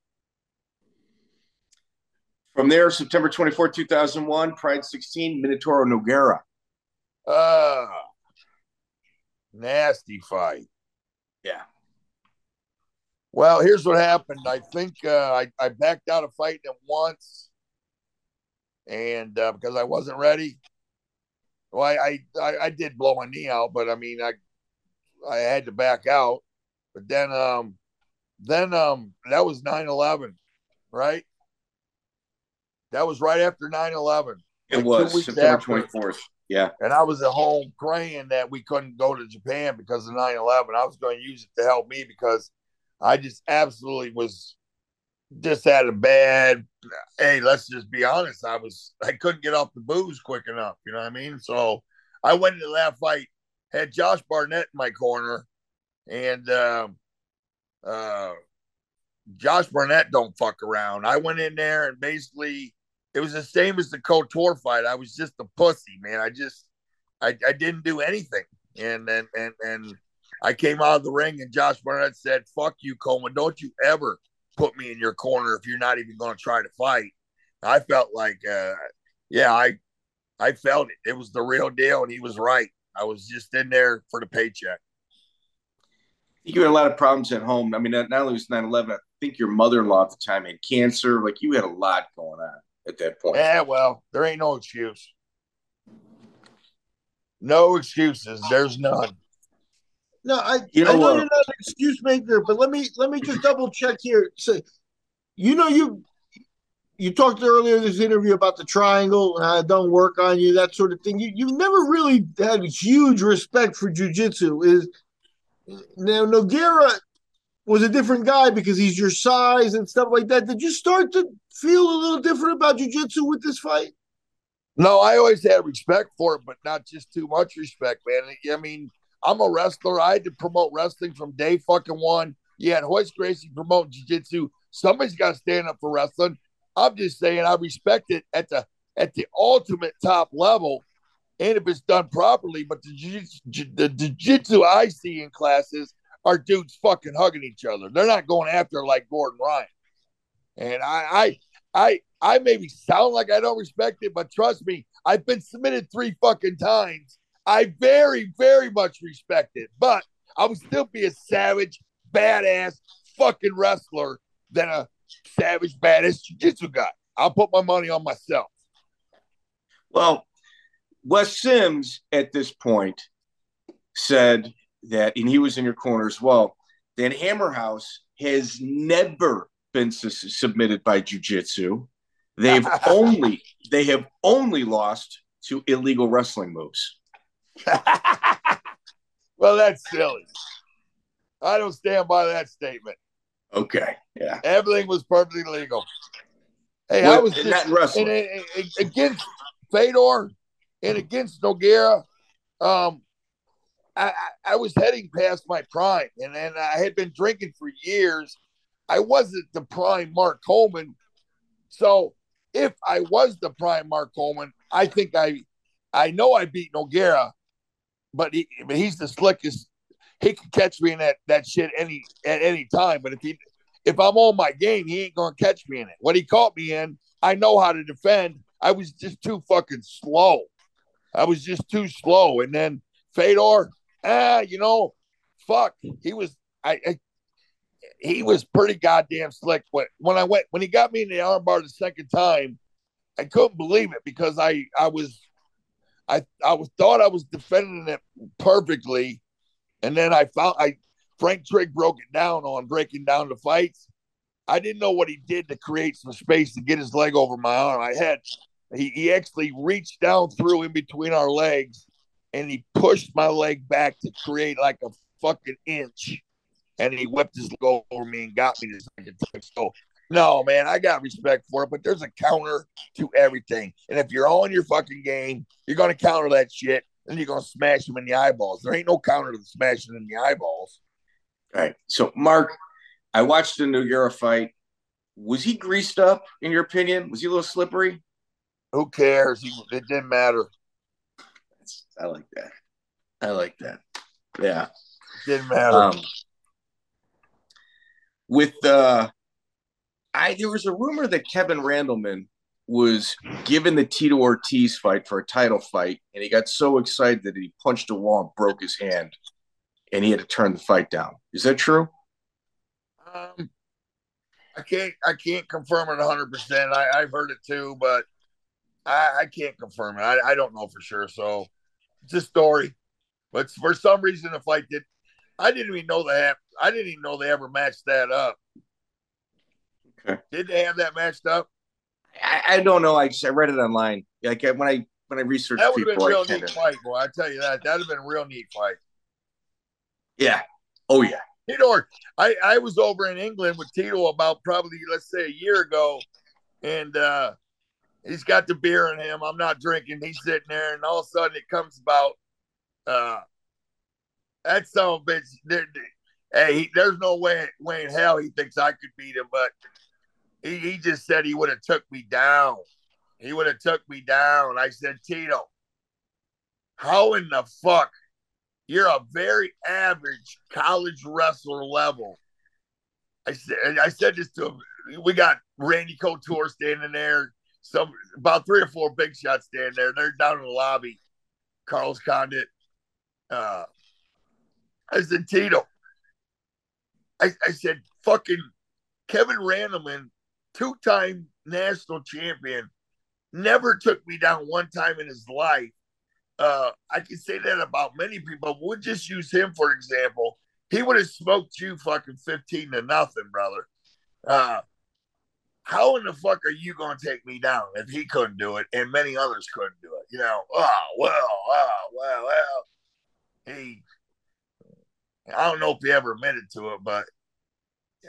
From there, September 24, 2001, Pride 16, Minotauro Nogueira. Uh, nasty fight. Yeah. Well, here's what happened. I think uh, I, I backed out of fighting him once, and uh, because I wasn't ready. Well, I, I I did blow my knee out, but I mean I I had to back out. But then um then um that was 9-11 right? That was right after 9 11. It was September twenty fourth. Yeah. And I was at home praying that we couldn't go to Japan because of 9 11. I was going to use it to help me because I just absolutely was just had a bad hey, let's just be honest. I was I couldn't get off the booze quick enough, you know what I mean? So I went into that fight, had Josh Barnett in my corner, and um uh Josh Barnett don't fuck around. I went in there and basically it was the same as the Couture fight. I was just a pussy, man. I just I, I didn't do anything. And and and and I came out of the ring and Josh Barnett said, Fuck you, Coleman. Don't you ever put me in your corner if you're not even gonna try to fight. I felt like uh yeah, I I felt it. It was the real deal and he was right. I was just in there for the paycheck. You had a lot of problems at home. I mean, not only was 9 11, I think your mother in law at the time had cancer. Like you had a lot going on at that point. Yeah, well, there ain't no excuse. No excuses. There's none. No, I, you know, I know you're not an excuse maker, but let me let me just double check here. So, you know, you you talked earlier in this interview about the triangle and I don't work on you, that sort of thing. You you never really had huge respect for jujitsu. Is now Nogueira was a different guy because he's your size and stuff like that. Did you start to feel a little different about jujitsu with this fight? No, I always had respect for it, but not just too much respect, man. I mean, I'm a wrestler. I had to promote wrestling from day fucking one. You had Royce Gracie promote jiu-jitsu. Somebody's got to stand up for wrestling. I'm just saying I respect it at the at the ultimate top level, and if it's done properly. But the jiu- the jiu-jitsu I see in classes are dudes fucking hugging each other. They're not going after like Gordon Ryan. And I, I, I, I maybe sound like I don't respect it, but trust me, I've been submitted three fucking times. I very, very much respect it, but I would still be a savage, badass fucking wrestler than a savage, badass jiu-jitsu guy. I'll put my money on myself. Well, Wes Sims at this point said that, and he was in your corner as well, that Hammerhouse has never been su- submitted by jujitsu. They've only they have only lost to illegal wrestling moves. well, that's silly. I don't stand by that statement. Okay, yeah, everything was perfectly legal. Hey, well, I was just wrestling against Fedor and against Nogueira. Um, I, I was heading past my prime, and, and I had been drinking for years. I wasn't the prime Mark Coleman. So if I was the prime Mark Coleman, I think I I know I beat Nogueira, but he but he's the slickest. He can catch me in that that shit any at any time. But if he if I'm on my game, he ain't gonna catch me in it. What he caught me in, I know how to defend. I was just too fucking slow. I was just too slow. And then Fedor, ah, you know, fuck, he was I, I he was pretty goddamn slick. When when I went when he got me in the armbar the second time, I couldn't believe it because I I was I I was thought I was defending it perfectly, and then I found I Frank Trigg broke it down on breaking down the fights. I didn't know what he did to create some space to get his leg over my arm. I had he, he actually reached down through in between our legs and he pushed my leg back to create like a fucking inch. And he whipped his leg over me and got me the second time. So, no, man, I got respect for it, but there's a counter to everything. And if you're on your fucking game, you're going to counter that shit and you're going to smash him in the eyeballs. There ain't no counter to smashing in the eyeballs. All right. So, Mark, I watched the Nogueira fight. Was he greased up, in your opinion? Was he a little slippery? Who cares? It didn't matter. I like that. I like that. Yeah. Didn't matter. Um, with uh I there was a rumor that Kevin Randleman was given the Tito Ortiz fight for a title fight, and he got so excited that he punched a wall and broke his hand, and he had to turn the fight down. Is that true? Um, I can't I can't confirm it 100. percent I've heard it too, but I, I can't confirm it. I, I don't know for sure. So it's a story. But for some reason, the fight did. I didn't even know they have. I didn't even know they ever matched that up. Okay. Did they have that matched up? I, I don't know. I just I read it online. Like when I when I researched That would have been a real kinda, neat fight, boy. I tell you that. That'd have been a real neat fight. yeah. Oh yeah. Tito, I, I was over in England with Tito about probably let's say a year ago, and uh, he's got the beer in him. I'm not drinking. He's sitting there, and all of a sudden it comes about. Uh, that son bitch. There, there- hey, he, there's no way, way in hell he thinks I could beat him, but he, he just said he would have took me down. He would have took me down. I said, Tito, how in the fuck you're a very average college wrestler level. I said, I said this to him. We got Randy Couture standing there, some about three or four big shots standing there. They're down in the lobby. Carlos Condit. Uh, I said, Tito. I, I said, fucking Kevin Randleman, two-time national champion, never took me down one time in his life uh, I can say that about many people. We'll just use him for example. He would have smoked you fucking fifteen to nothing, brother. Uh, how in the fuck are you going to take me down if he couldn't do it and many others couldn't do it? You know, oh well, oh well, well. He, I don't know if he ever admitted to it, but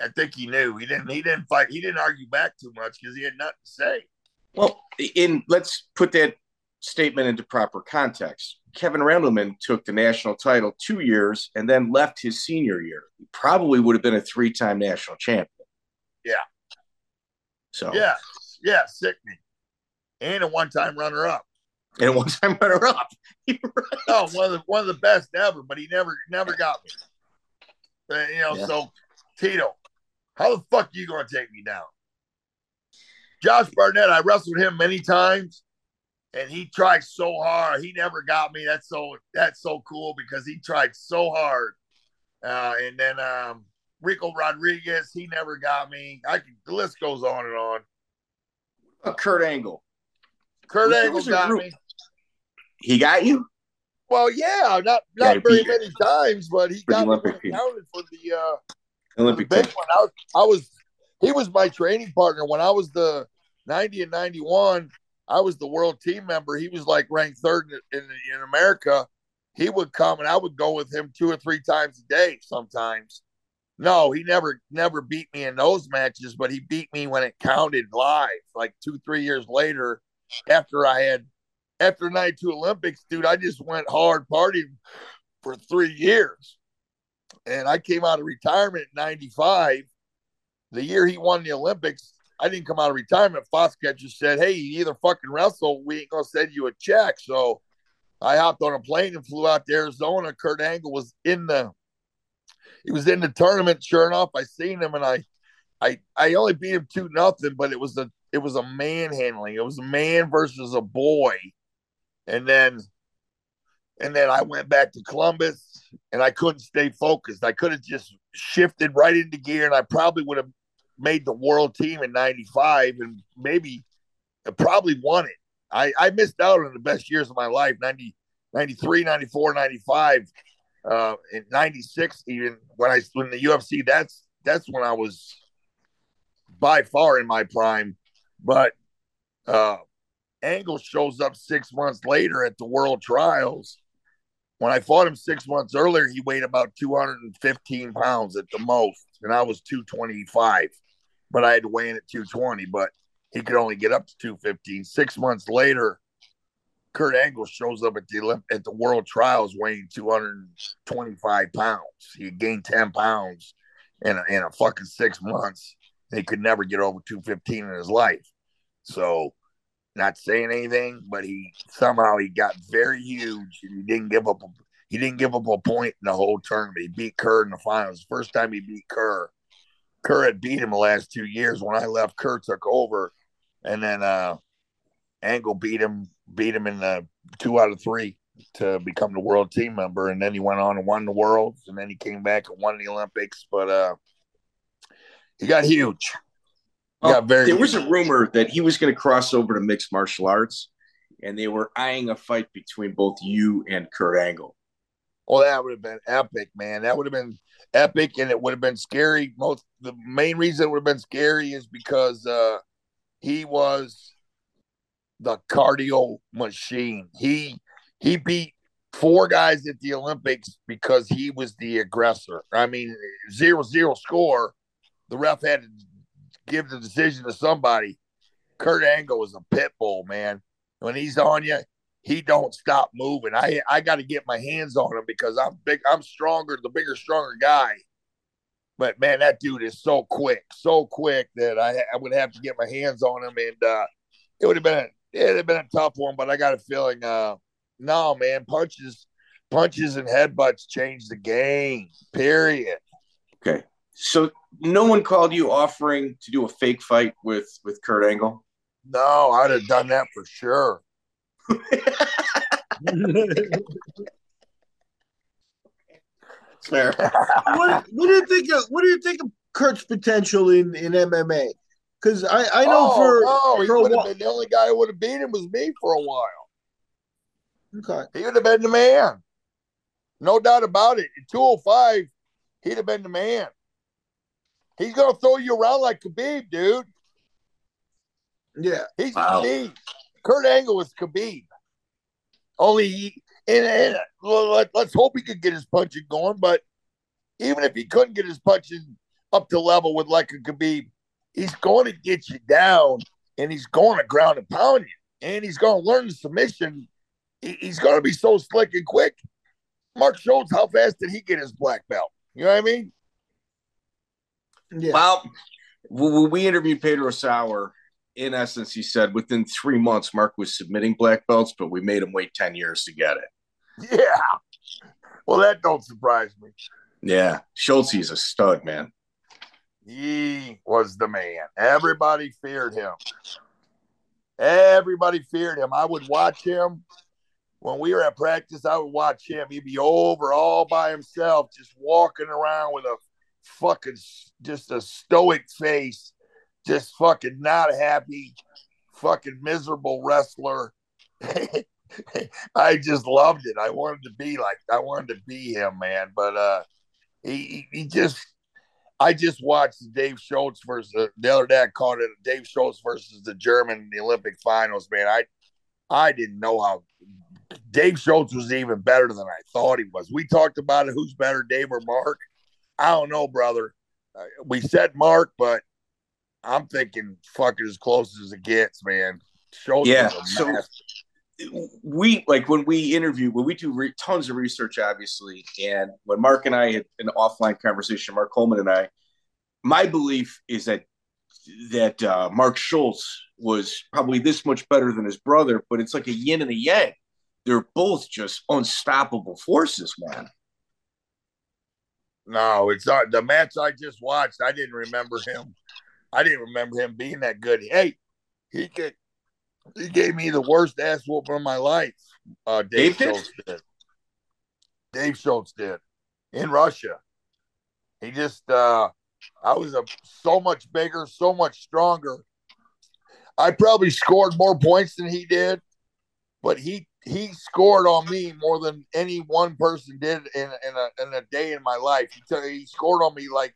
I think he knew. He didn't. He didn't fight. He didn't argue back too much because he had nothing to say. Well, in let's put that statement into proper context. Kevin Randleman took the national title two years and then left his senior year. He probably would have been a three-time national champion. Yeah. So Yeah, yeah, sickening, and a one-time runner-up. and one time runner up. No, one of the one of the best ever, but he never never got me. But, you know, Yeah. so Tito, how the fuck are you gonna take me down? Josh Barnett, I wrestled him many times, and he tried so hard. He never got me. That's so that's so cool because he tried so hard. Uh, and then um, Ricco Rodriguez, he never got me. I can the list goes on and on. Kurt Angle. Kurt Angle got group- me. He got you? Well, yeah, not not very many times, but he For got me Olympic when counted for the uh the Olympic big one. I was, I was he was my training partner when I was the 90 and 91. I was the world team member. He was like ranked third in, in, in America. He would come and I would go with him two or three times a day sometimes. No, he never never beat me in those matches, but he beat me when it counted live, like two, three years later after I had after 92 Olympics, dude, I just went hard partying for three years. And I came out of retirement in 95. The year he won the Olympics, I didn't come out of retirement. Foskett just said, Hey, you either fucking wrestle, we ain't gonna send you a check. So I hopped on a plane and flew out to Arizona. Kurt Angle was in the he was in the tournament. Sure enough, I seen him and I I I only beat him two nothing, but it was a it was a manhandling. It was a man versus a boy. And then and then I went back to Columbus and I couldn't stay focused. I could have just shifted right into gear and I probably would have made the world team in 95 and maybe uh, probably won it. I, I missed out on the best years of my life 90, 93, 94, 95, uh, in 96, even when I when the UFC, that's that's when I was by far in my prime. But uh, Angle shows up six months later at the World Trials. When I fought him six months earlier, he weighed about 215 pounds at the most, and I was 225. But I had to weigh in at 220, but he could only get up to 215. Six months later, Kurt Angle shows up at the Olymp- at the World Trials weighing 225 pounds. He gained 10 pounds in a, in a fucking six months. He could never get over 215 in his life. So, not saying anything, but he somehow he got very huge and he didn't give up. A, he didn't give up a point in the whole tournament. He beat Kerr in the finals. First time he beat Kerr. Kerr had beat him the last two years. When I left, Kerr took over, and then uh, Angle beat him. Beat him in the two out of three to become the world team member, and then he went on and won the worlds, and then he came back and won the Olympics. But uh, he got huge. He got very. there was a rumor that he was going to cross over to mixed martial arts, and they were eyeing a fight between both you and Kurt Angle. Well, that would have been epic, man. That would have been epic, and it would have been scary. Most the main reason it would have been scary is because uh, he was the cardio machine. He he beat four guys at the Olympics because he was the aggressor. I mean, zero zero score. The ref had to give the decision to somebody. Kurt Angle is a pit bull, man. When he's on you, he don't stop moving. I I got to get my hands on him because I'm big. I'm stronger, the bigger, stronger guy. But man, that dude is so quick, so quick that I I would have to get my hands on him, and uh, it would have been a, it would have been a tough one. But I got a feeling, uh, no man, punches, punches and headbutts change the game. Period. Okay, so no one called you offering to do a fake fight with with Kurt Angle. No, I'd have done that for sure. Fair. what, what do you think of what do you think of Kurt's potential in, in MMA? Because I, I know oh, for, no, he for a would have while- been the only guy who would have beat him was me for a while. okay. He would have been the man. No doubt about it. At 205, he'd have been the man. He's gonna throw you around like Khabib, dude. Yeah. He's Wow. Khabib. Kurt Angle is Khabib. Only he, and, and well, let, us hope he could get his punching going. But even if he couldn't get his punching up to level with like a Khabib, he's going to get you down, and he's going to ground and pound you, and he's going to learn the submission. He's going to be so slick and quick. Mark Schultz, how fast did he get his black belt? You know what I mean? Yeah. Well, when we interviewed Pedro Sauer, in essence, he said within three months, Mark was submitting black belts, but we made him wait 10 years to get it. Yeah. Well, that don't surprise me. Yeah. Schultz is a stud, man. He was the man. Everybody feared him. Everybody feared him. I would watch him when we were at practice. I would watch him. He'd be over all by himself, just walking around with a fucking just a stoic face, just fucking not happy, fucking miserable wrestler. I just loved it. I wanted to be like I wanted to be him, man. But uh he he, just I just watched Dave Schultz versus uh, the other day. I called it Dave Schultz versus the German in the Olympic finals. Man, I I didn't know how Dave Schultz was even better than I thought he was. We talked about it. Who's better, Dave or Mark? I don't know, brother. Uh, we said Mark, but I'm thinking fucking as close as it gets, man. Schultz Yeah, so-. We like when we interview when we do re- tons of research obviously and when mark and i had an offline conversation mark coleman and i my belief is that that uh, mark schultz was probably this much better than his brother but it's like a yin and a yang they're both just unstoppable forces man No, it's not the match I just watched. I didn't remember him. I didn't remember him being that good. Hey, he could, he gave me the worst ass whooping of my life. Uh, Dave, Dave? Schultz did. Dave Schultz did in Russia. He just, uh, I was a so much bigger, so much stronger. I probably scored more points than he did, but he he scored on me more than any one person did in in a, in a day in my life. He, took, he scored on me like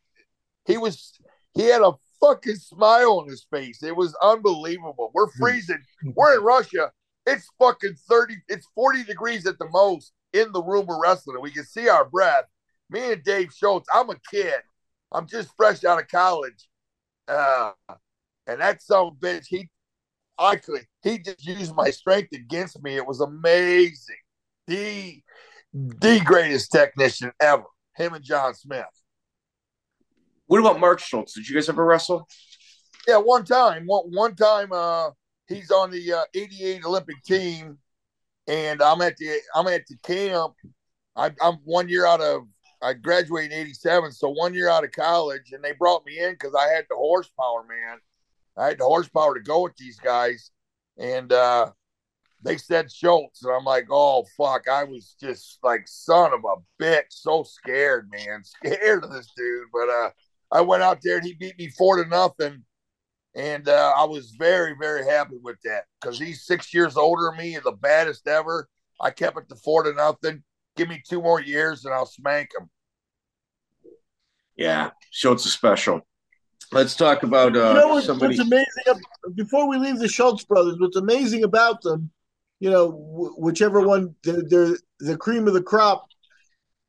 he was. He had a fucking smile on his face. It was unbelievable. We're freezing. We're in Russia. It's fucking thirty. It's forty degrees at the most in the room we're wrestling. We can see our breath. Me and Dave Schultz. I'm a kid. I'm just fresh out of college. Uh, and that son of a bitch, he I could he just used my strength against me. It was amazing. The the greatest technician ever. Him and John Smith. What about mark schultz did you guys ever wrestle Yeah, one time, one, one time, uh, he's on the uh, '88 Olympic team, and I'm at the I'm at the camp. I, I'm one year out of I graduated in '87, so one year out of college, and they brought me in because I had the horsepower, man. I had the horsepower to go with these guys, and uh, they said Schultz, and I'm like, oh fuck! I was just like, son of a bitch, so scared, man, scared of this dude. But uh, I went out there and he beat me four to nothing and uh, I was very, very happy with that because he's six years older than me, and the baddest ever. I kept it to four to nothing. Give me two more years and I'll smank him. Yeah, Schultz is special. Let's talk about uh, you know what, somebody. what's amazing? Before we leave the Schultz brothers, what's amazing about them, you know, wh- whichever one they're, they're the cream of the crop,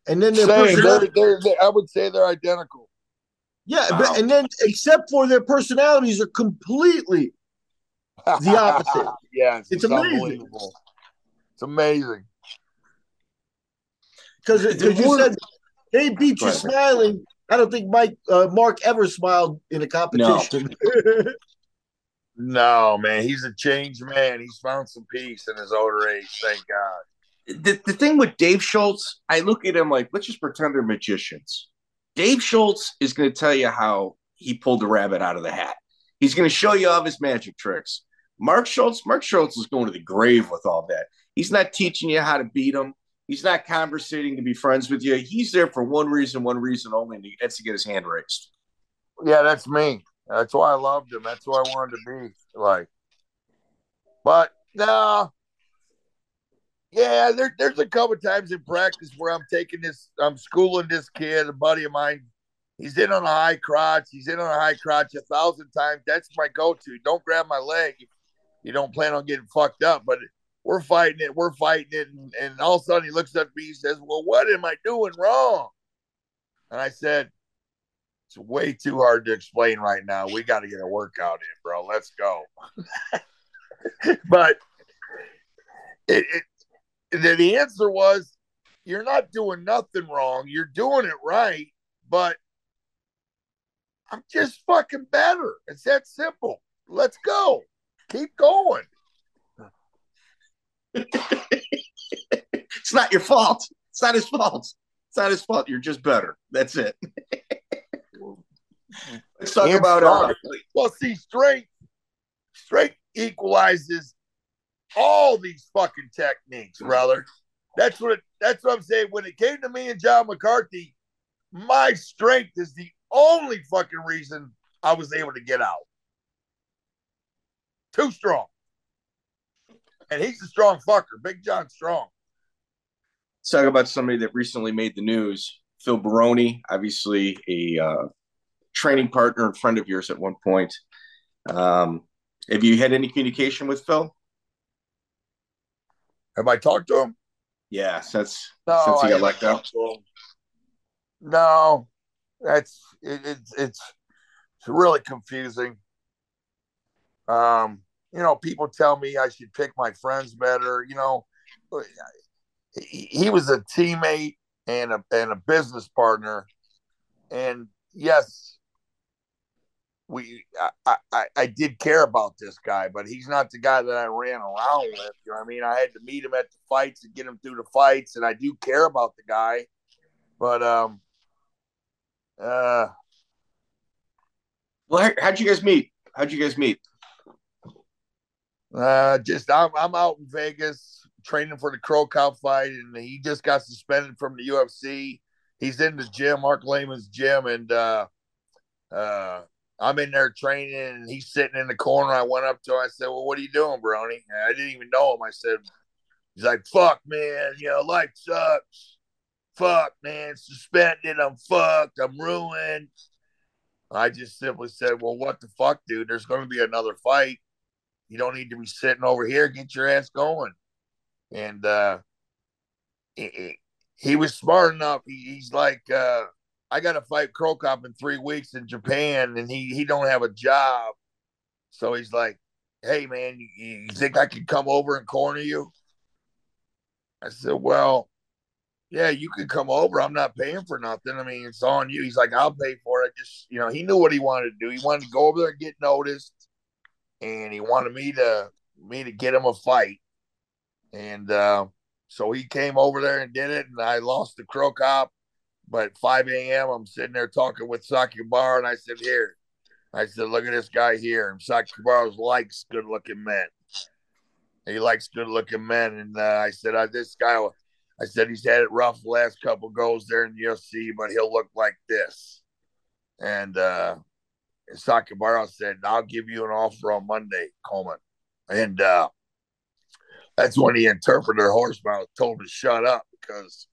and then their Same. They're, they're, they I would say they're identical. Yeah, Wow. but and then except for their personalities are completely The opposite. yes, It's it's, amazing. unbelievable. It's amazing. because you more- said they beat you ahead. smiling. I don't think Mike uh, Mark ever smiled in a competition. No, man, he's a changed man. He's found some peace in his older age. Thank God. the, the thing with Dave Schultz, I look at him like, let's just pretend they're magicians. Dave Schultz is going to tell you how he pulled the rabbit out of the hat. He's going to show you all of his magic tricks. Mark Schultz, Mark Schultz is going to the grave with all that. He's not teaching you how to beat him. He's not conversating to be friends with you. He's there for one reason, one reason only, and that's to get his hand raised. Yeah, that's me. That's why I loved him. That's who I wanted to be like. But no, yeah, there, there's a couple times in practice where I'm taking this, I'm schooling this kid, a buddy of mine. He's in on a high crotch. He's in on a high crotch a thousand times. That's my go-to. Don't grab my leg. You don't plan on getting fucked up. But we're fighting it. We're fighting it. And, and all of a sudden he looks at me. He says, "Well, what am I doing wrong?" And I said, it's way too hard to explain right now. We got to get a workout in, bro. Let's go. but it, it, the, the answer was, you're not doing nothing wrong. You're doing it right, but I'm just fucking better. It's that simple. Let's go. Keep going. It's not your fault. It's not his fault. It's not his fault. You're just better. That's it. Let's talk about uh. Well, see, strength, strength equalizes all these fucking techniques, brother. That's what it, that's what I'm saying. When it came to me and John McCarthy, my strength is the only fucking reason I was able to get out. Too strong. And he's a strong fucker. Big John Strong. Let's talk about somebody that recently made the news. Phil Baroni, obviously a uh, training partner and friend of yours at one point. Um, have you had any communication with Phil? Have I talked to him? Yeah, since No, since he got let go. talked to him. No, that's it, it's it's it's really confusing. Um, you know, people tell me I should pick my friends better. You know, he, he was a teammate and a and a business partner, and yes, we I, I I did care about this guy, but he's not the guy that I ran around with. You know what I mean? I had to meet him at the fights and get him through the fights, and I do care about the guy, but um, uh, Well, how- how'd you guys meet? How'd you guys meet? Uh, just I'm I'm out in Vegas training for the Cro Cop fight, and he just got suspended from the UFC. He's in the gym, Marc Laimon's gym, and uh, uh, I'm in there training, and he's sitting in the corner. I went up to him. I said, "Well, what are you doing, Baroni?" And I didn't even know him. I said, "He's like, fuck, man. You know, life sucks. Fuck, man. Suspended. I'm fucked. I'm ruined." I just simply said, "Well, what the fuck, dude? There's going to be another fight." You don't need to be sitting over here. Get your ass going. And uh, he, he was smart enough. He, he's like, uh, I got to fight Cro Cop in three weeks in Japan, and he he don't have a job. So he's like, Hey man, you, you think I could come over and corner you? I said, Well, yeah, you could come over. I'm not paying for nothing. I mean, it's on you. He's like, I'll pay for it. I just you know, he knew what he wanted to do. He wanted to go over there and get noticed and he wanted me to me to get him a fight. And uh, so he came over there and did it, and I lost the crow. But at 5 a.m., I'm sitting there talking with Sakakibara and I said, Here, I said, Look at this guy here. And likes good looking men. He likes good looking men. And uh, I said, uh, This guy, I said, he's had it rough the last couple goes there in the UFC, but he'll look like this. And, uh, and Sakakibara said, I'll give you an offer on Monday, Coleman. And uh, that's when the interpreter horsepower told him to shut up. because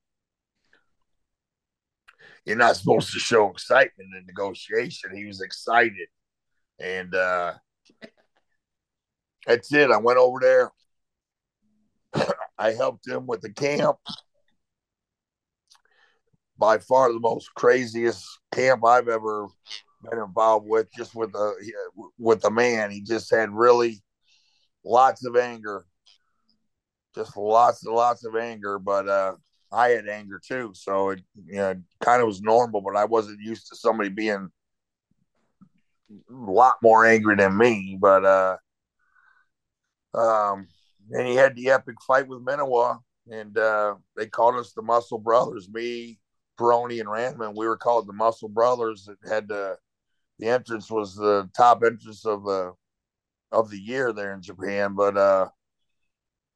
you're not supposed to show excitement in negotiation. He was excited. And uh that's it. I went over there. I helped him with the camp. By far the most craziest camp I've ever been involved with, just with the with the man. He just had really lots of anger, just lots and lots of anger. But uh, I had anger too, so it you know kind of was normal. But I wasn't used to somebody being a lot more angry than me. But uh, um, and he had the epic fight with Minowa, and uh, they called us the Muscle Brothers. Me, Baroni, and Randleman. We were called the Muscle Brothers. It had the the entrance was the top entrance of the of the year there in Japan. But uh,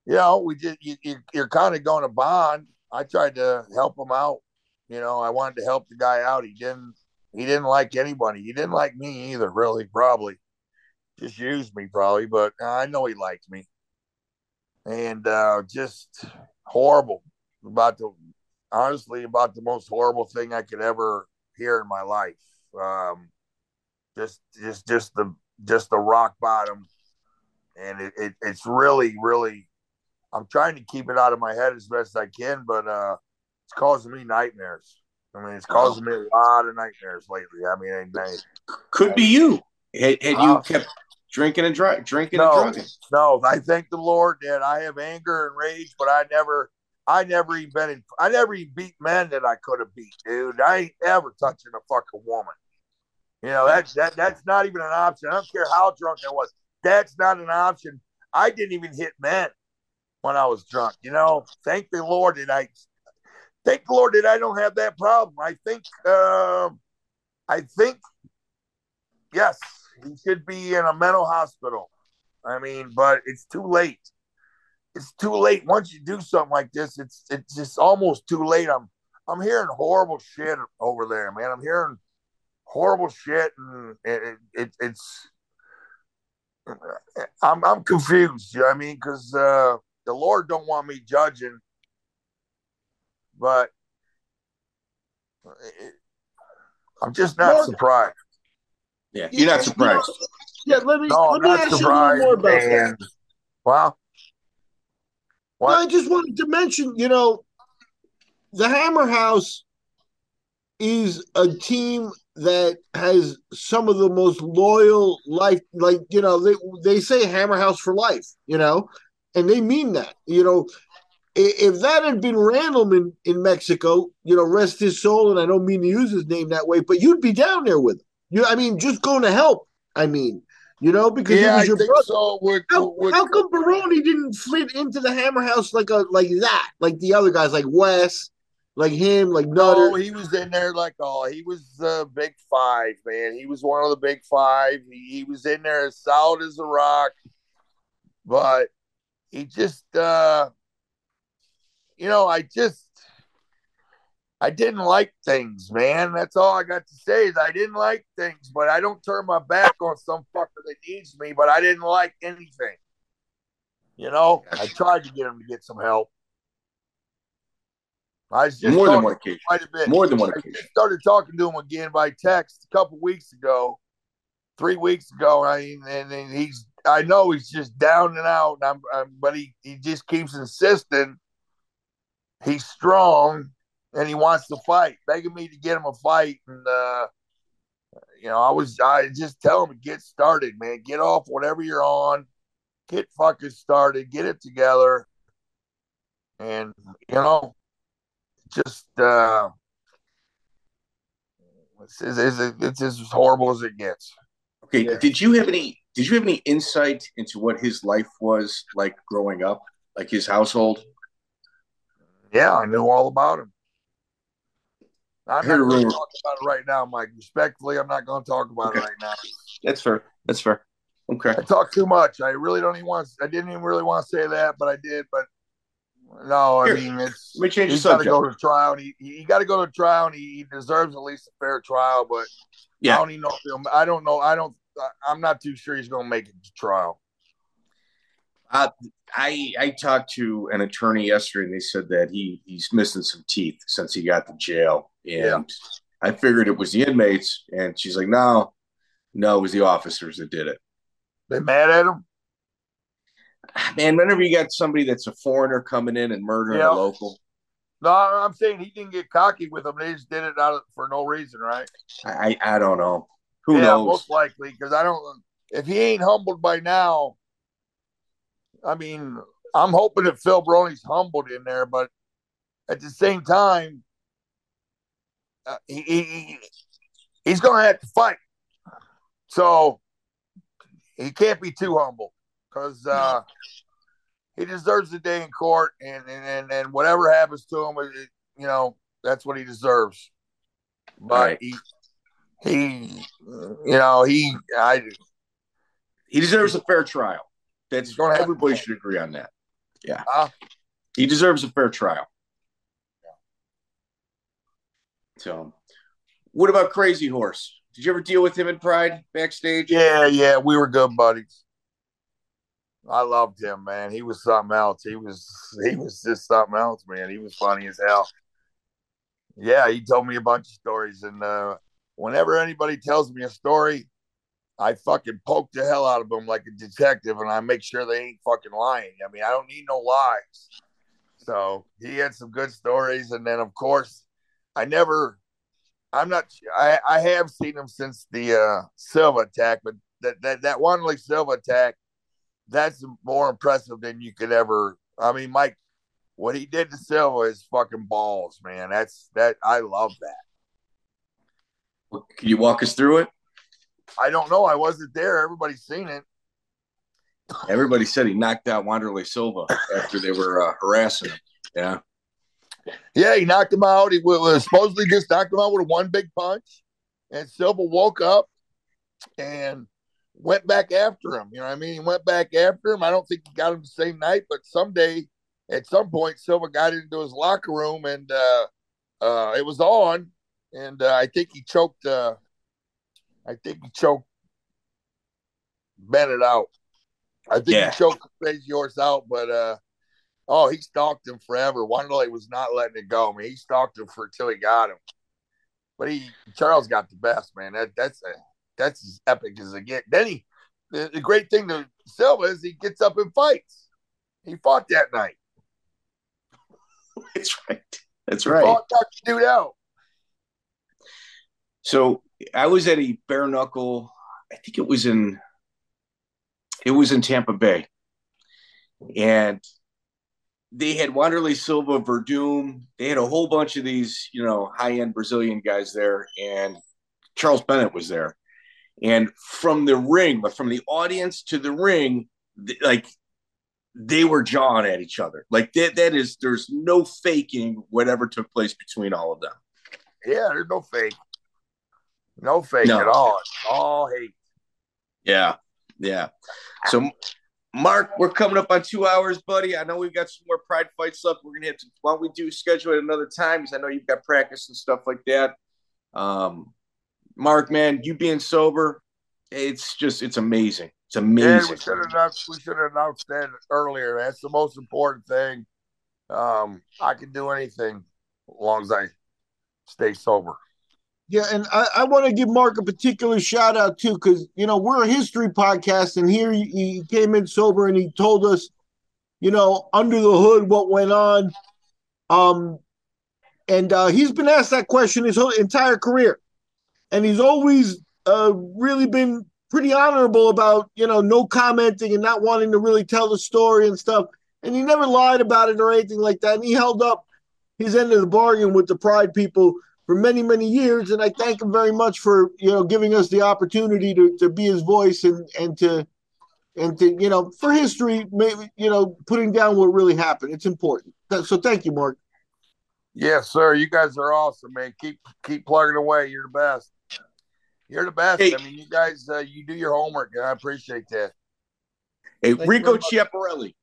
you know, we did. You, you, you're kind of going to bond. I tried to help him out. You know, I wanted to help the guy out. He didn't. He didn't like anybody. He didn't like me either. Really, probably just used me, probably. But I know he liked me. And uh, just horrible about the honestly about the most horrible thing I could ever hear in my life. Um, just just just the just the rock bottom and it, it, it's really really i'm trying to keep it out of my head as best i can but uh it's causing me nightmares i mean it's causing me a lot of nightmares lately i mean I, I, could be you had, had you uh, kept drinking and drinking no, and drugging no i thank the lord that i have anger and rage but i never I never even been in, I never even beat men that I could have beat, dude. I ain't ever touching a fucking woman. You know, that's that that's not even an option. I don't care how drunk I was. That's not an option. I didn't even hit men when I was drunk. You know, thank the Lord that I thank the Lord that I don't have that problem. I think um I think yes, he should be in a mental hospital. I mean, but it's too late. It's too late. Once you do something like this, it's it's just almost too late. I'm I'm hearing horrible shit over there, man. I'm hearing horrible shit, and it, it, it's I'm I'm confused. You know what I mean? Because uh, the Lord don't want me judging, but it, I'm just not Lord, surprised. Yeah, you're not surprised. yeah, let me no, let me ask you a little more about that. Well, what? I just wanted to mention, you know, the Hammer House is a team that has some of the most loyal life like you know they they say hammer house for life you know and they mean that you know if that had been Randleman in Mexico, you know, rest his soul, and I don't mean to use his name that way, but you'd be down there with him. You, I mean, just going to help. I mean, you know, because yeah, he was your brother. So. We're, how, we're, how come Baroni didn't fit into the Hammer House like a like that, like the other guys, like Wes like him, like Nutter. No, he was in there like oh, he was the big five, man. He was one of the big five. He, he was in there as solid as a rock, but he just, uh you know, I just, I didn't like things, man. That's all I got to say is I didn't like things, but I don't turn my back on some fucker that needs me. But I didn't like anything. You know, I tried to get him to get some help. I was just more than one occasion. Quite a bit. More than one occasion. I started talking to him again by text a couple weeks ago, three weeks ago. I and, and he's I know he's just down and out, and I'm, I'm, but he he just keeps insisting he's strong and he wants to fight, begging me to get him a fight. And uh, you know, I was I just tell him get started, man. Get off whatever you're on, get fucking started, get it together, and you know just uh, it's, it's, it's, as horrible as it gets. Okay, yeah. did you have any? Did you have any insight into what his life was like growing up, like his household? Yeah, I knew all about him. I'm not going to talk about it right now, Mike. Respectfully, I'm not going to talk about okay. it right now. That's fair. That's fair. Okay. I talk too much. I really don't even want. I didn't even really want to say that, but I did. But no, I Here, mean it's. Let me change he's got to go to trial. And he he got to go to trial, and he, he, deserves at least a fair trial. But yeah, I don't even know. If I don't know. I don't. I'm not too sure he's going to make it to trial. Uh, I I talked to an attorney yesterday, and they said that he he's missing some teeth since he got to jail, and Yeah. I figured it was the inmates, and she's like, no, no, it was the officers that did it. They mad at him? Man, whenever you got somebody that's a foreigner coming in and murdering Yeah. a local, No, I'm saying he didn't get cocky with them. They just did it out of, for no reason, right? I I don't know. Who yeah, knows? most likely because I don't. If he ain't humbled by now, I mean, I'm hoping that Phil Baroni's humbled in there, but at the same time, uh, he, he he- he's going to have to fight. So he can't be too humble because uh, he deserves the day in court, and and and, and whatever happens to him, it, you know, that's what he deserves. But Right. he he, you know, he I He deserves a fair trial. That's have- everybody should agree on that. Yeah, Huh? he deserves a fair trial. So, what about Crazy Horse? Did you ever deal with him in Pride backstage? Yeah, yeah, we were good buddies. I loved him, man. He was something else. He was he was just something else, man. He was funny as hell. Yeah, he told me a bunch of stories, and uh, whenever anybody tells me a story, I fucking poke the hell out of them like a detective, and I make sure they ain't fucking lying. I mean, I don't need no lies. So he had some good stories, and then of course, I never. I'm not. I I have seen him since the uh, Silva attack, but that that that Wanderlei Silva attack, that's more impressive than you could ever. I mean, Mike, what he did to Silva is fucking balls, man. That's that. I love that. Can you walk us through it? I don't know. I wasn't there. Everybody's seen it. Everybody said he knocked out Wanderlei Silva after they were uh, harassing him. Yeah, Yeah, he knocked him out. He wa- was supposedly just knocked him out with one big punch, and Silva woke up and went back after him. You know what I mean? He went back after him. I don't think he got him the same night, but someday, at some point, Silva got into his locker room and uh, uh, it was on, and uh, I think he choked. Uh, I think he choked Bennett out. I think Yeah. he choked Crazy Horse out, but uh, oh, he stalked him forever. Wanderlei was not letting it go. I mean, he stalked him for until he got him. But he Charles got the best man. That that's a, that's as epic as it get. Then he the, the great thing to Silva is he gets up and fights. He fought that night. that's right. That's He right. fought the dude out. So I was at a bare knuckle. I think it was in it was in Tampa Bay, and they had Wanderlei Silva, Verdum. They had a whole bunch of these, you know, high end Brazilian guys there, and Charles Bennett was there. And from the ring, but from the audience to the ring, th- like they were jawing at each other. Like that, that is, there's no faking whatever took place between all of them. Yeah, there's no fake. No fake No. at all. It's all hate. Yeah, yeah. So, Mark, we're coming up on two hours, buddy. I know we've got some more Pride fights left. We're gonna have to. Why don't we do schedule it another time? Because I know you've got practice and stuff like that. Um, Mark, man, you being sober, it's just it's amazing. It's Yeah, amazing. we should have announced, we should have announced that earlier. That's the most important thing. Um, I can do anything as long as I stay sober. Yeah, and I, I want to give Mark a particular shout out too, because you know we're a history podcast, and here he, he came in sober and he told us, you know, under the hood what went on. Um, and uh, he's been asked that question his whole entire career, and he's always uh, really been pretty honorable about you know no commenting and not wanting to really tell the story and stuff. And he never lied about it or anything like that. And he held up his end of the bargain with the Pride people for many many years and i thank him very much for you know giving us the opportunity to, to be his voice and and to and to you know for history maybe you know putting down what really happened it's important so thank you mark Yes, sir. You guys are awesome, man. Keep keep plugging away. You're the best. You're the best. Hey. I mean, you guys, uh, you do your homework, and I appreciate that, Hey, you Rico very Chiapparelli,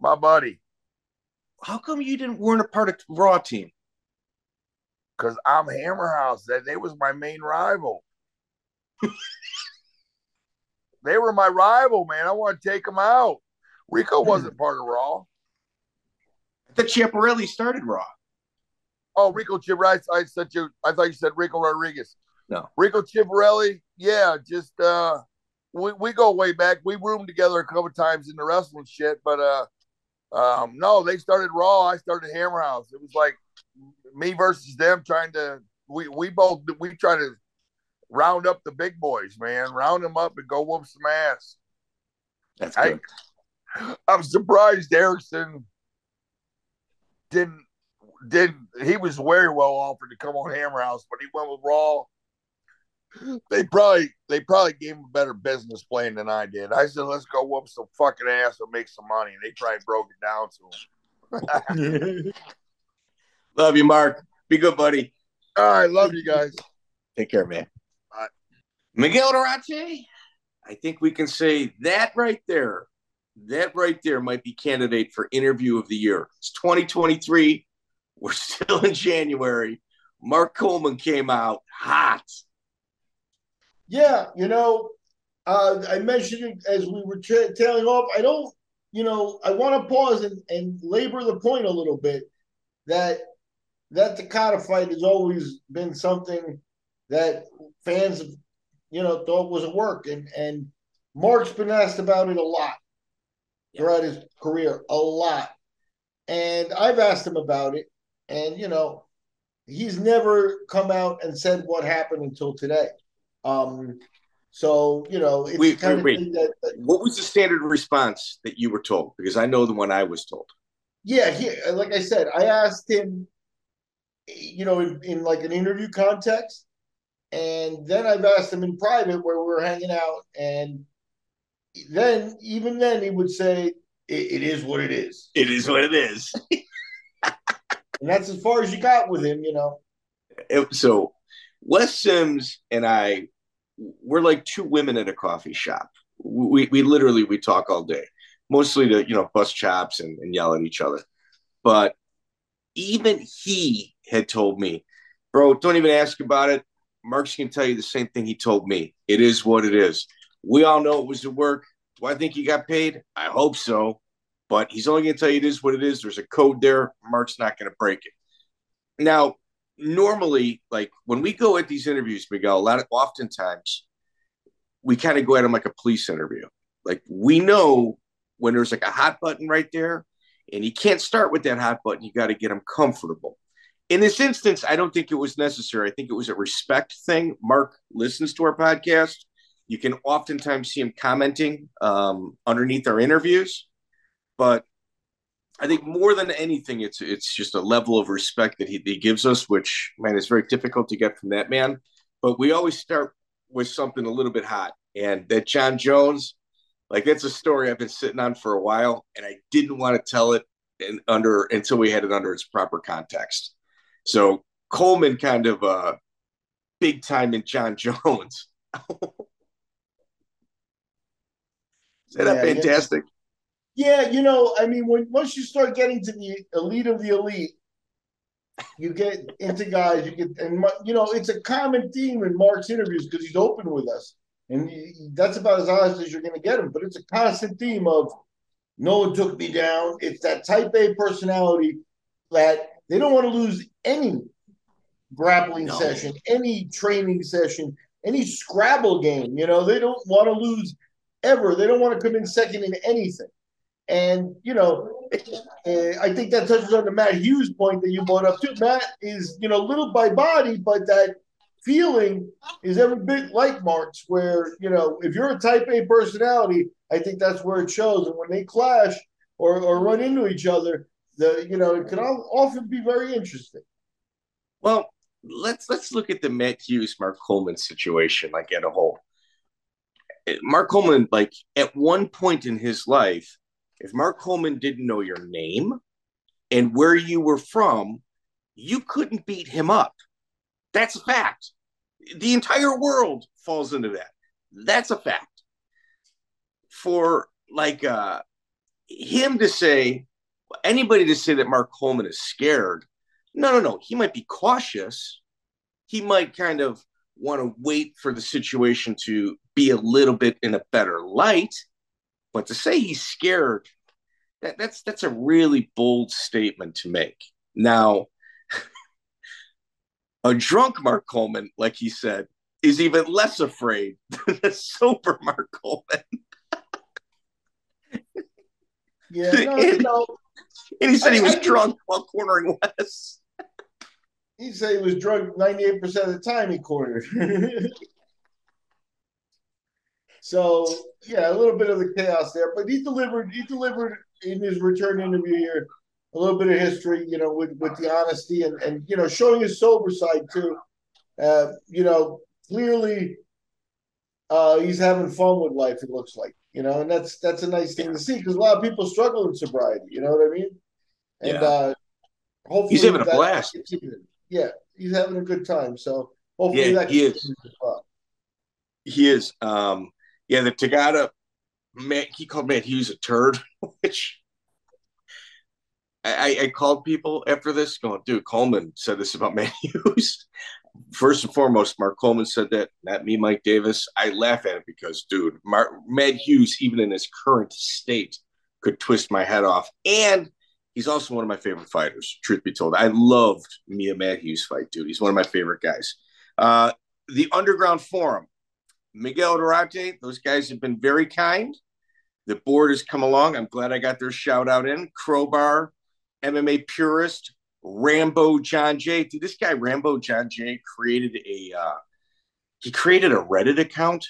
my buddy. how come you didn't weren't a part of Raw team? Because I'm Hammer House. That they was my main rival. they were my rival, man. I want to take them out. Rico wasn't part of Raw. The Chiapparelli started Raw. Oh, Rico Chiapparelli. I said you. I thought you said Ricco Rodriguez. No. Rico Chiapparelli. Yeah, just uh, we we go way back. We roomed together a couple times in the wrestling shit, but uh, um, no, they started Raw. I started Hammer House. It was like me versus them, trying to. We we both we try to round up the big boys, man. Round them up and go whoop some ass. That's I, good. I'm surprised Erikson didn't didn't he was very well offered to come on Hammer House, but he went with Raw. They probably they probably gave him a better business plan than I did. I said, let's go whoop some fucking ass and make some money. And they probably broke it down to him. Love you, Mark. Be good, buddy. All right, love you guys. Take care, man. Bye. Miguel Durante, I think we can say that right there. That right there might be candidate for interview of the year. It's 2023. We're still in January. Mark Coleman came out hot. Yeah, you know, uh, I mentioned it as we were tra- tailing off. I don't, you know, I want to pause and, and labor the point a little bit that that Takada fight has always been something that fans you know, thought was a work, and and Mark's been asked about it a lot throughout his career, a lot, and I've asked him about it, and you know, he's never come out and said what happened until today. Um, so you know, it's Wait, kind wait, of thing that, that What was the standard response that you were told? Because I know the one I was told. yeah, he like I said, I asked him, you know, in, in like an interview context, and then I've asked him in private where we were hanging out, and then even then he would say, it, "It is what it is," It is what it is. and that's as far as you got with him, you know. So Wes Sims and I, we're like two women at a coffee shop. We, we literally we talk all day, mostly to you know bust chops and, and yell at each other. But even he had told me, bro, don't even ask about it. Mark's can tell you the same thing he told me. It is what it is. We all know it was the work. Do I think he got paid? I hope so. But he's only going to tell you it is what it is. There's a code there. Mark's not going to break it. Now, normally, like when we go at these interviews, Miguel, a lot of oftentimes we kind of go at them like a police interview. Like we know when there's like a hot button right there, and you can't start with that hot button. You got to get them comfortable. In this instance, I don't think it was necessary. I think it was a respect thing. Mark listens to our podcast. You can oftentimes see him commenting um, underneath our interviews, but I think more than anything, it's it's just a level of respect that he, he gives us, which man is very difficult to get from that man. But we always start with something a little bit hot, and that Jon Jones, like that's a story I've been sitting on for a while, and I didn't want to tell it in, under until we had it under its proper context. So Coleman kind of uh, big time in Jon Jones. Is that Yeah, yeah. fantastic? Yeah, you know, I mean, when once you start getting to the elite of the elite, you get into guys. You get, and you know, it's a common theme in Mark's interviews because he's open with us, and he- that's about as honest as you're going to get him. But it's a constant theme of no one took me down. It's that Type A personality that they don't want to lose any grappling No. session, any training session, any Scrabble game. You know, they don't want to lose ever. They don't want to come in second in anything. And you know, uh, I think that touches on the Matt Hughes point that you brought up too. Matt is you know little by body, but that feeling is every bit like Mark's. Where you know, if you're a Type A personality, I think that's where it shows. And when they clash or or run into each other, the you know, it can often be very interesting. Well, let's let's look at the Matt Hughes Mark Coleman situation like at a whole. Mark Coleman, like at one point in his life, if Mark Coleman didn't know your name and where you were from, you couldn't beat him up. That's a fact. The entire world falls into that. That's a fact. For like uh him to say anybody to say that Mark Coleman is scared no, no, no. He might be cautious. He might kind of want to wait for the situation to be a little bit in a better light. But to say he's scared, that, that's that's a really bold statement to make. Now, a drunk Mark Coleman, like he said, is even less afraid than a sober Mark Coleman. Yeah, no, you know, And he said he was drunk while cornering Wes. he said he was drunk 98% of the time he cornered. so yeah, a little bit of the chaos there. But he delivered he delivered in his return interview here a little bit of history, you know, with, with the honesty and, and you know, showing his sober side too. Uh, you know, clearly uh he's having fun with life, it looks like. You know, and that's that's a nice thing to see because a lot of people struggle in sobriety, you know what I mean? And Yeah. uh hopefully He's having a blast. Yeah, he's having a good time. So hopefully Yeah, that he is. well. He is. Um, yeah, the Takada, man, he called Matt Hughes a turd, which I, I called people after this going, dude, Coleman said this about Matt Hughes. First and foremost, Mark Coleman said that, not me, Mike Davis. I laugh at it because, dude, Mark, Matt Hughes, even in his current state, could twist my head off. And he's also one of my favorite fighters, truth be told. I loved me a Matt Hughes fight, dude. He's one of my favorite guys. Uh, the Underground Forum, Miguel Durante, those guys have been very kind. The board has come along. I'm glad I got their shout out in. Crowbar, MMA Purist, Rambo John Jay. Dude, this guy, Rambo John Jay, created a uh, he created a Reddit account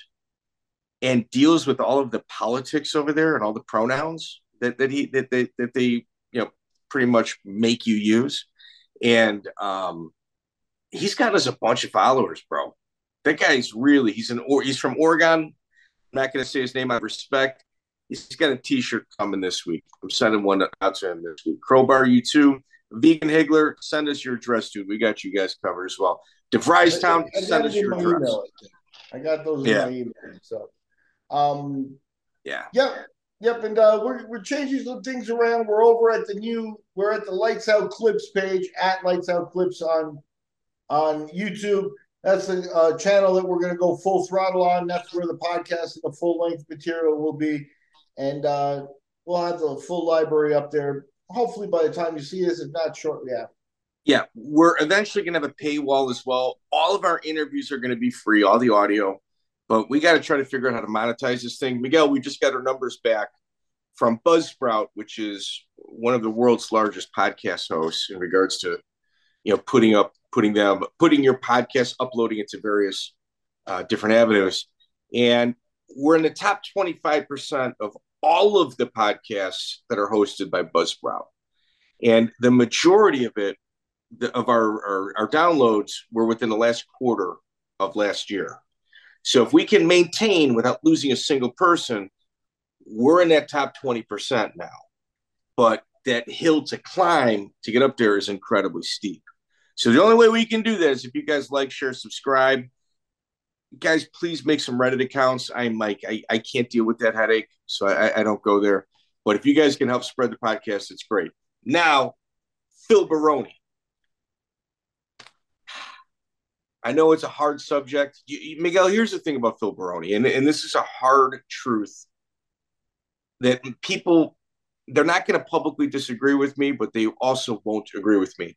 and deals with all of the politics over there and all the pronouns that, that he that they that they you know pretty much make you use. And um he's got us a bunch of followers, bro. That guy's really he's an or he's from Oregon. I'm not gonna say his name. I respect. He's got a T-shirt coming this week. I'm sending one out to him this week. Crowbar, you too. Vegan Higgler, send us your address, dude. We got you guys covered as well. DeVries Town, send us your my address. email, I. I got those Yeah. in my email. So, um, Yeah. yep, yep, and uh, we're we're changing some things around. We're over at the new. We're at the Lights Out Clips page at Lights Out Clips on on YouTube. That's a uh, channel that we're going to go full throttle on. That's where the podcast and the full length material will be, and uh, we'll have the full library up there. Hopefully, by the time you see this, if not shortly after. Yeah, we're eventually going to have a paywall as well. All of our interviews are going to be free, all the audio, but we got to try to figure out how to monetize this thing. Miguel, we just got our numbers back from Buzzsprout, which is one of the world's largest podcast hosts in regards to, you know, putting up, putting them, putting your podcast, uploading it to various uh, different avenues, and we're in the top twenty five percent of all of the podcasts that are hosted by Buzzsprout, and the majority of it the, of our, our our downloads were within the last quarter of last year. So if we can maintain without losing a single person, we're in that top 20% now. But that hill to climb to get up there is incredibly steep. So the only way we can do that is if you guys like, share, subscribe. Guys, please make some Reddit accounts. I'm Mike. I, I can't deal with that headache, so I, I don't go there. But if you guys can help spread the podcast, it's great. Now, Phil Baroni. I know it's a hard subject. You, Miguel, here's the thing about Phil Baroni, and, and this is a hard truth that people, they're not going to publicly disagree with me, but they also won't agree with me.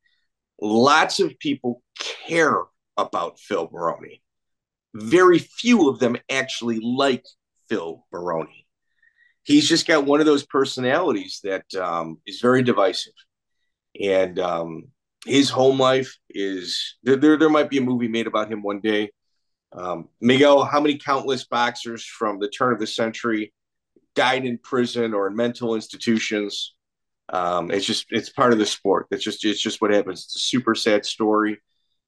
Lots of people care about Phil Baroni. Very few of them actually like Phil Baroni. He's just got one of those personalities that um, is very divisive. And um, his home life is there, there. There might be a movie made about him one day. Um, Miguel, how many countless boxers from the turn of the century died in prison or in mental institutions? Um, it's just it's part of the sport. It's just it's just what happens. It's a super sad story.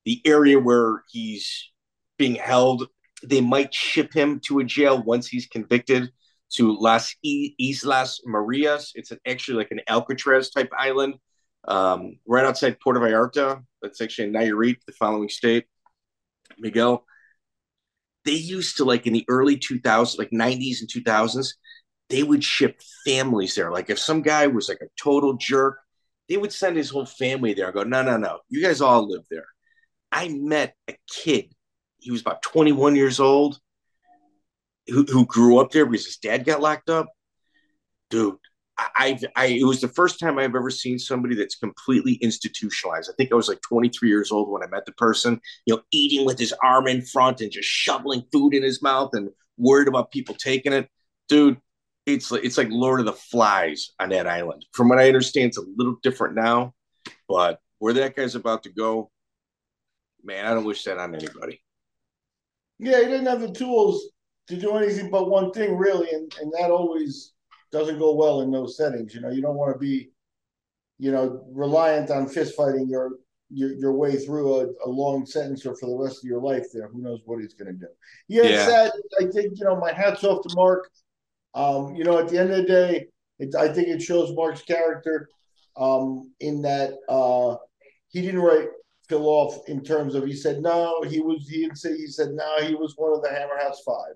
The area where he's being held, they might ship him to a jail once he's convicted to Las Islas Marias. It's actually like an Alcatraz type island um, right outside Puerto Vallarta. That's actually in Nayarit, the following state. Miguel, they used to like in the early 2000s, like 90s and 2000s, they would ship families there. Like if some guy was like a total jerk, they would send his whole family there and go, no, no, no, you guys all live there. I met a kid. He was about 21 years old who, who grew up there because his dad got locked up. Dude, I, I, it was the first time I've ever seen somebody that's completely institutionalized. I think I was like 23 years old when I met the person, you know, eating with his arm in front and just shoveling food in his mouth and worried about people taking it. Dude, it's like, it's like Lord of the Flies on that island. From what I understand, it's a little different now, but where that guy's about to go, man, I don't wish that on anybody. Yeah, he didn't have the tools to do anything but one thing, really, and, and that always doesn't go well in those settings. You know, you don't want to be, you know, reliant on fist fighting your your, your way through a, a long sentence or for the rest of your life. There, who knows what he's going to do? Yeah, yeah. sad. I think you know my hats off to Mark. Um, you know, at the end of the day, it, I think it shows Mark's character um, in that uh, he didn't write Phil off in terms of he said no, he was he didn't say he said no, he was one of the Hammer House Five,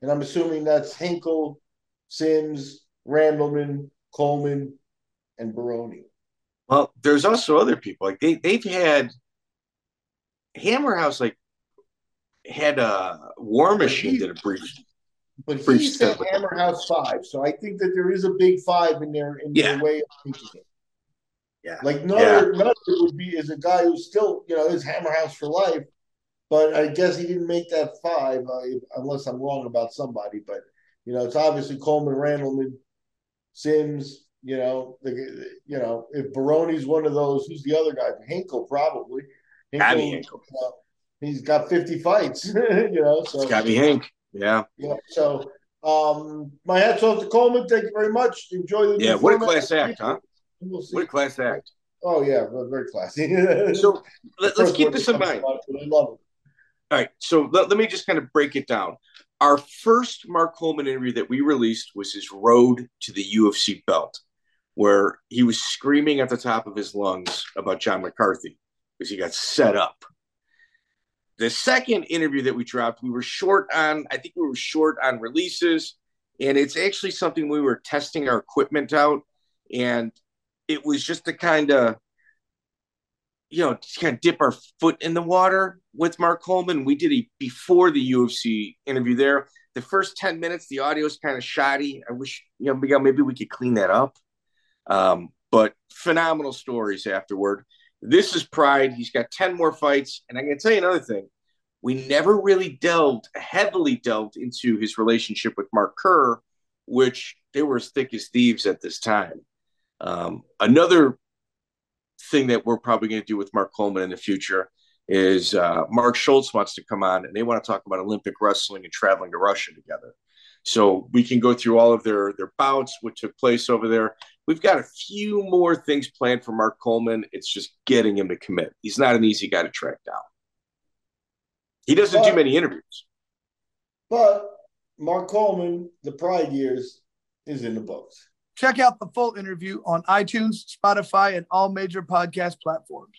and I'm assuming that's Hinkle, Sims, Randleman, Coleman, and Baroni. Well, there's also other people like they they've had Hammer House like had a War Machine did a brief. But he said Hammerhouse Five, so I think that there is a big five in there in yeah. their way of thinking it. Yeah, like Nutter, yeah. Nutter would be is a guy who's still you know is Hammerhouse for life, but I guess he didn't make that five uh, unless I'm wrong about somebody. But you know, it's obviously Coleman, Randleman, Sims. You know, the, you know, if Baroni's one of those, who's the other guy? Hinkle, probably. Hinkle, Hinkle. Uh, he's got 50 fights, you know. So it's got me Hank. Yeah. Yeah. So um my hats off to Coleman. Thank you very much. Enjoy the Yeah, what a class act, huh? We'll what a class act. Oh yeah, very classy. so let, us keep this in mind. I love it. All right. So let, let me just kind of break it down. Our first Mark Coleman interview that we released was his road to the UFC belt, where he was screaming at the top of his lungs about John McCarthy because he got set up. The second interview that we dropped, we were short on, I think we were short on releases. And it's actually something we were testing our equipment out. And it was just to kind of you know, kind of dip our foot in the water with Mark Coleman. We did a before the UFC interview there. The first 10 minutes, the audio is kind of shoddy. I wish, you know, maybe we could clean that up. Um, but phenomenal stories afterward. This is Pride. He's got 10 more fights. And I can tell you another thing. We never really delved, heavily delved into his relationship with Mark Kerr, which they were as thick as thieves at this time. Um, another thing that we're probably going to do with Mark Coleman in the future is uh, Mark Schultz wants to come on and they want to talk about Olympic wrestling and traveling to Russia together. So we can go through all of their their bouts, what took place over there. We've got a few more things planned for Mark Coleman. It's just getting him to commit. He's not an easy guy to track down. He doesn't but, do many interviews. But Mark Coleman, the Pride years, is in the books. Check out the full interview on iTunes, Spotify, and all major podcast platforms.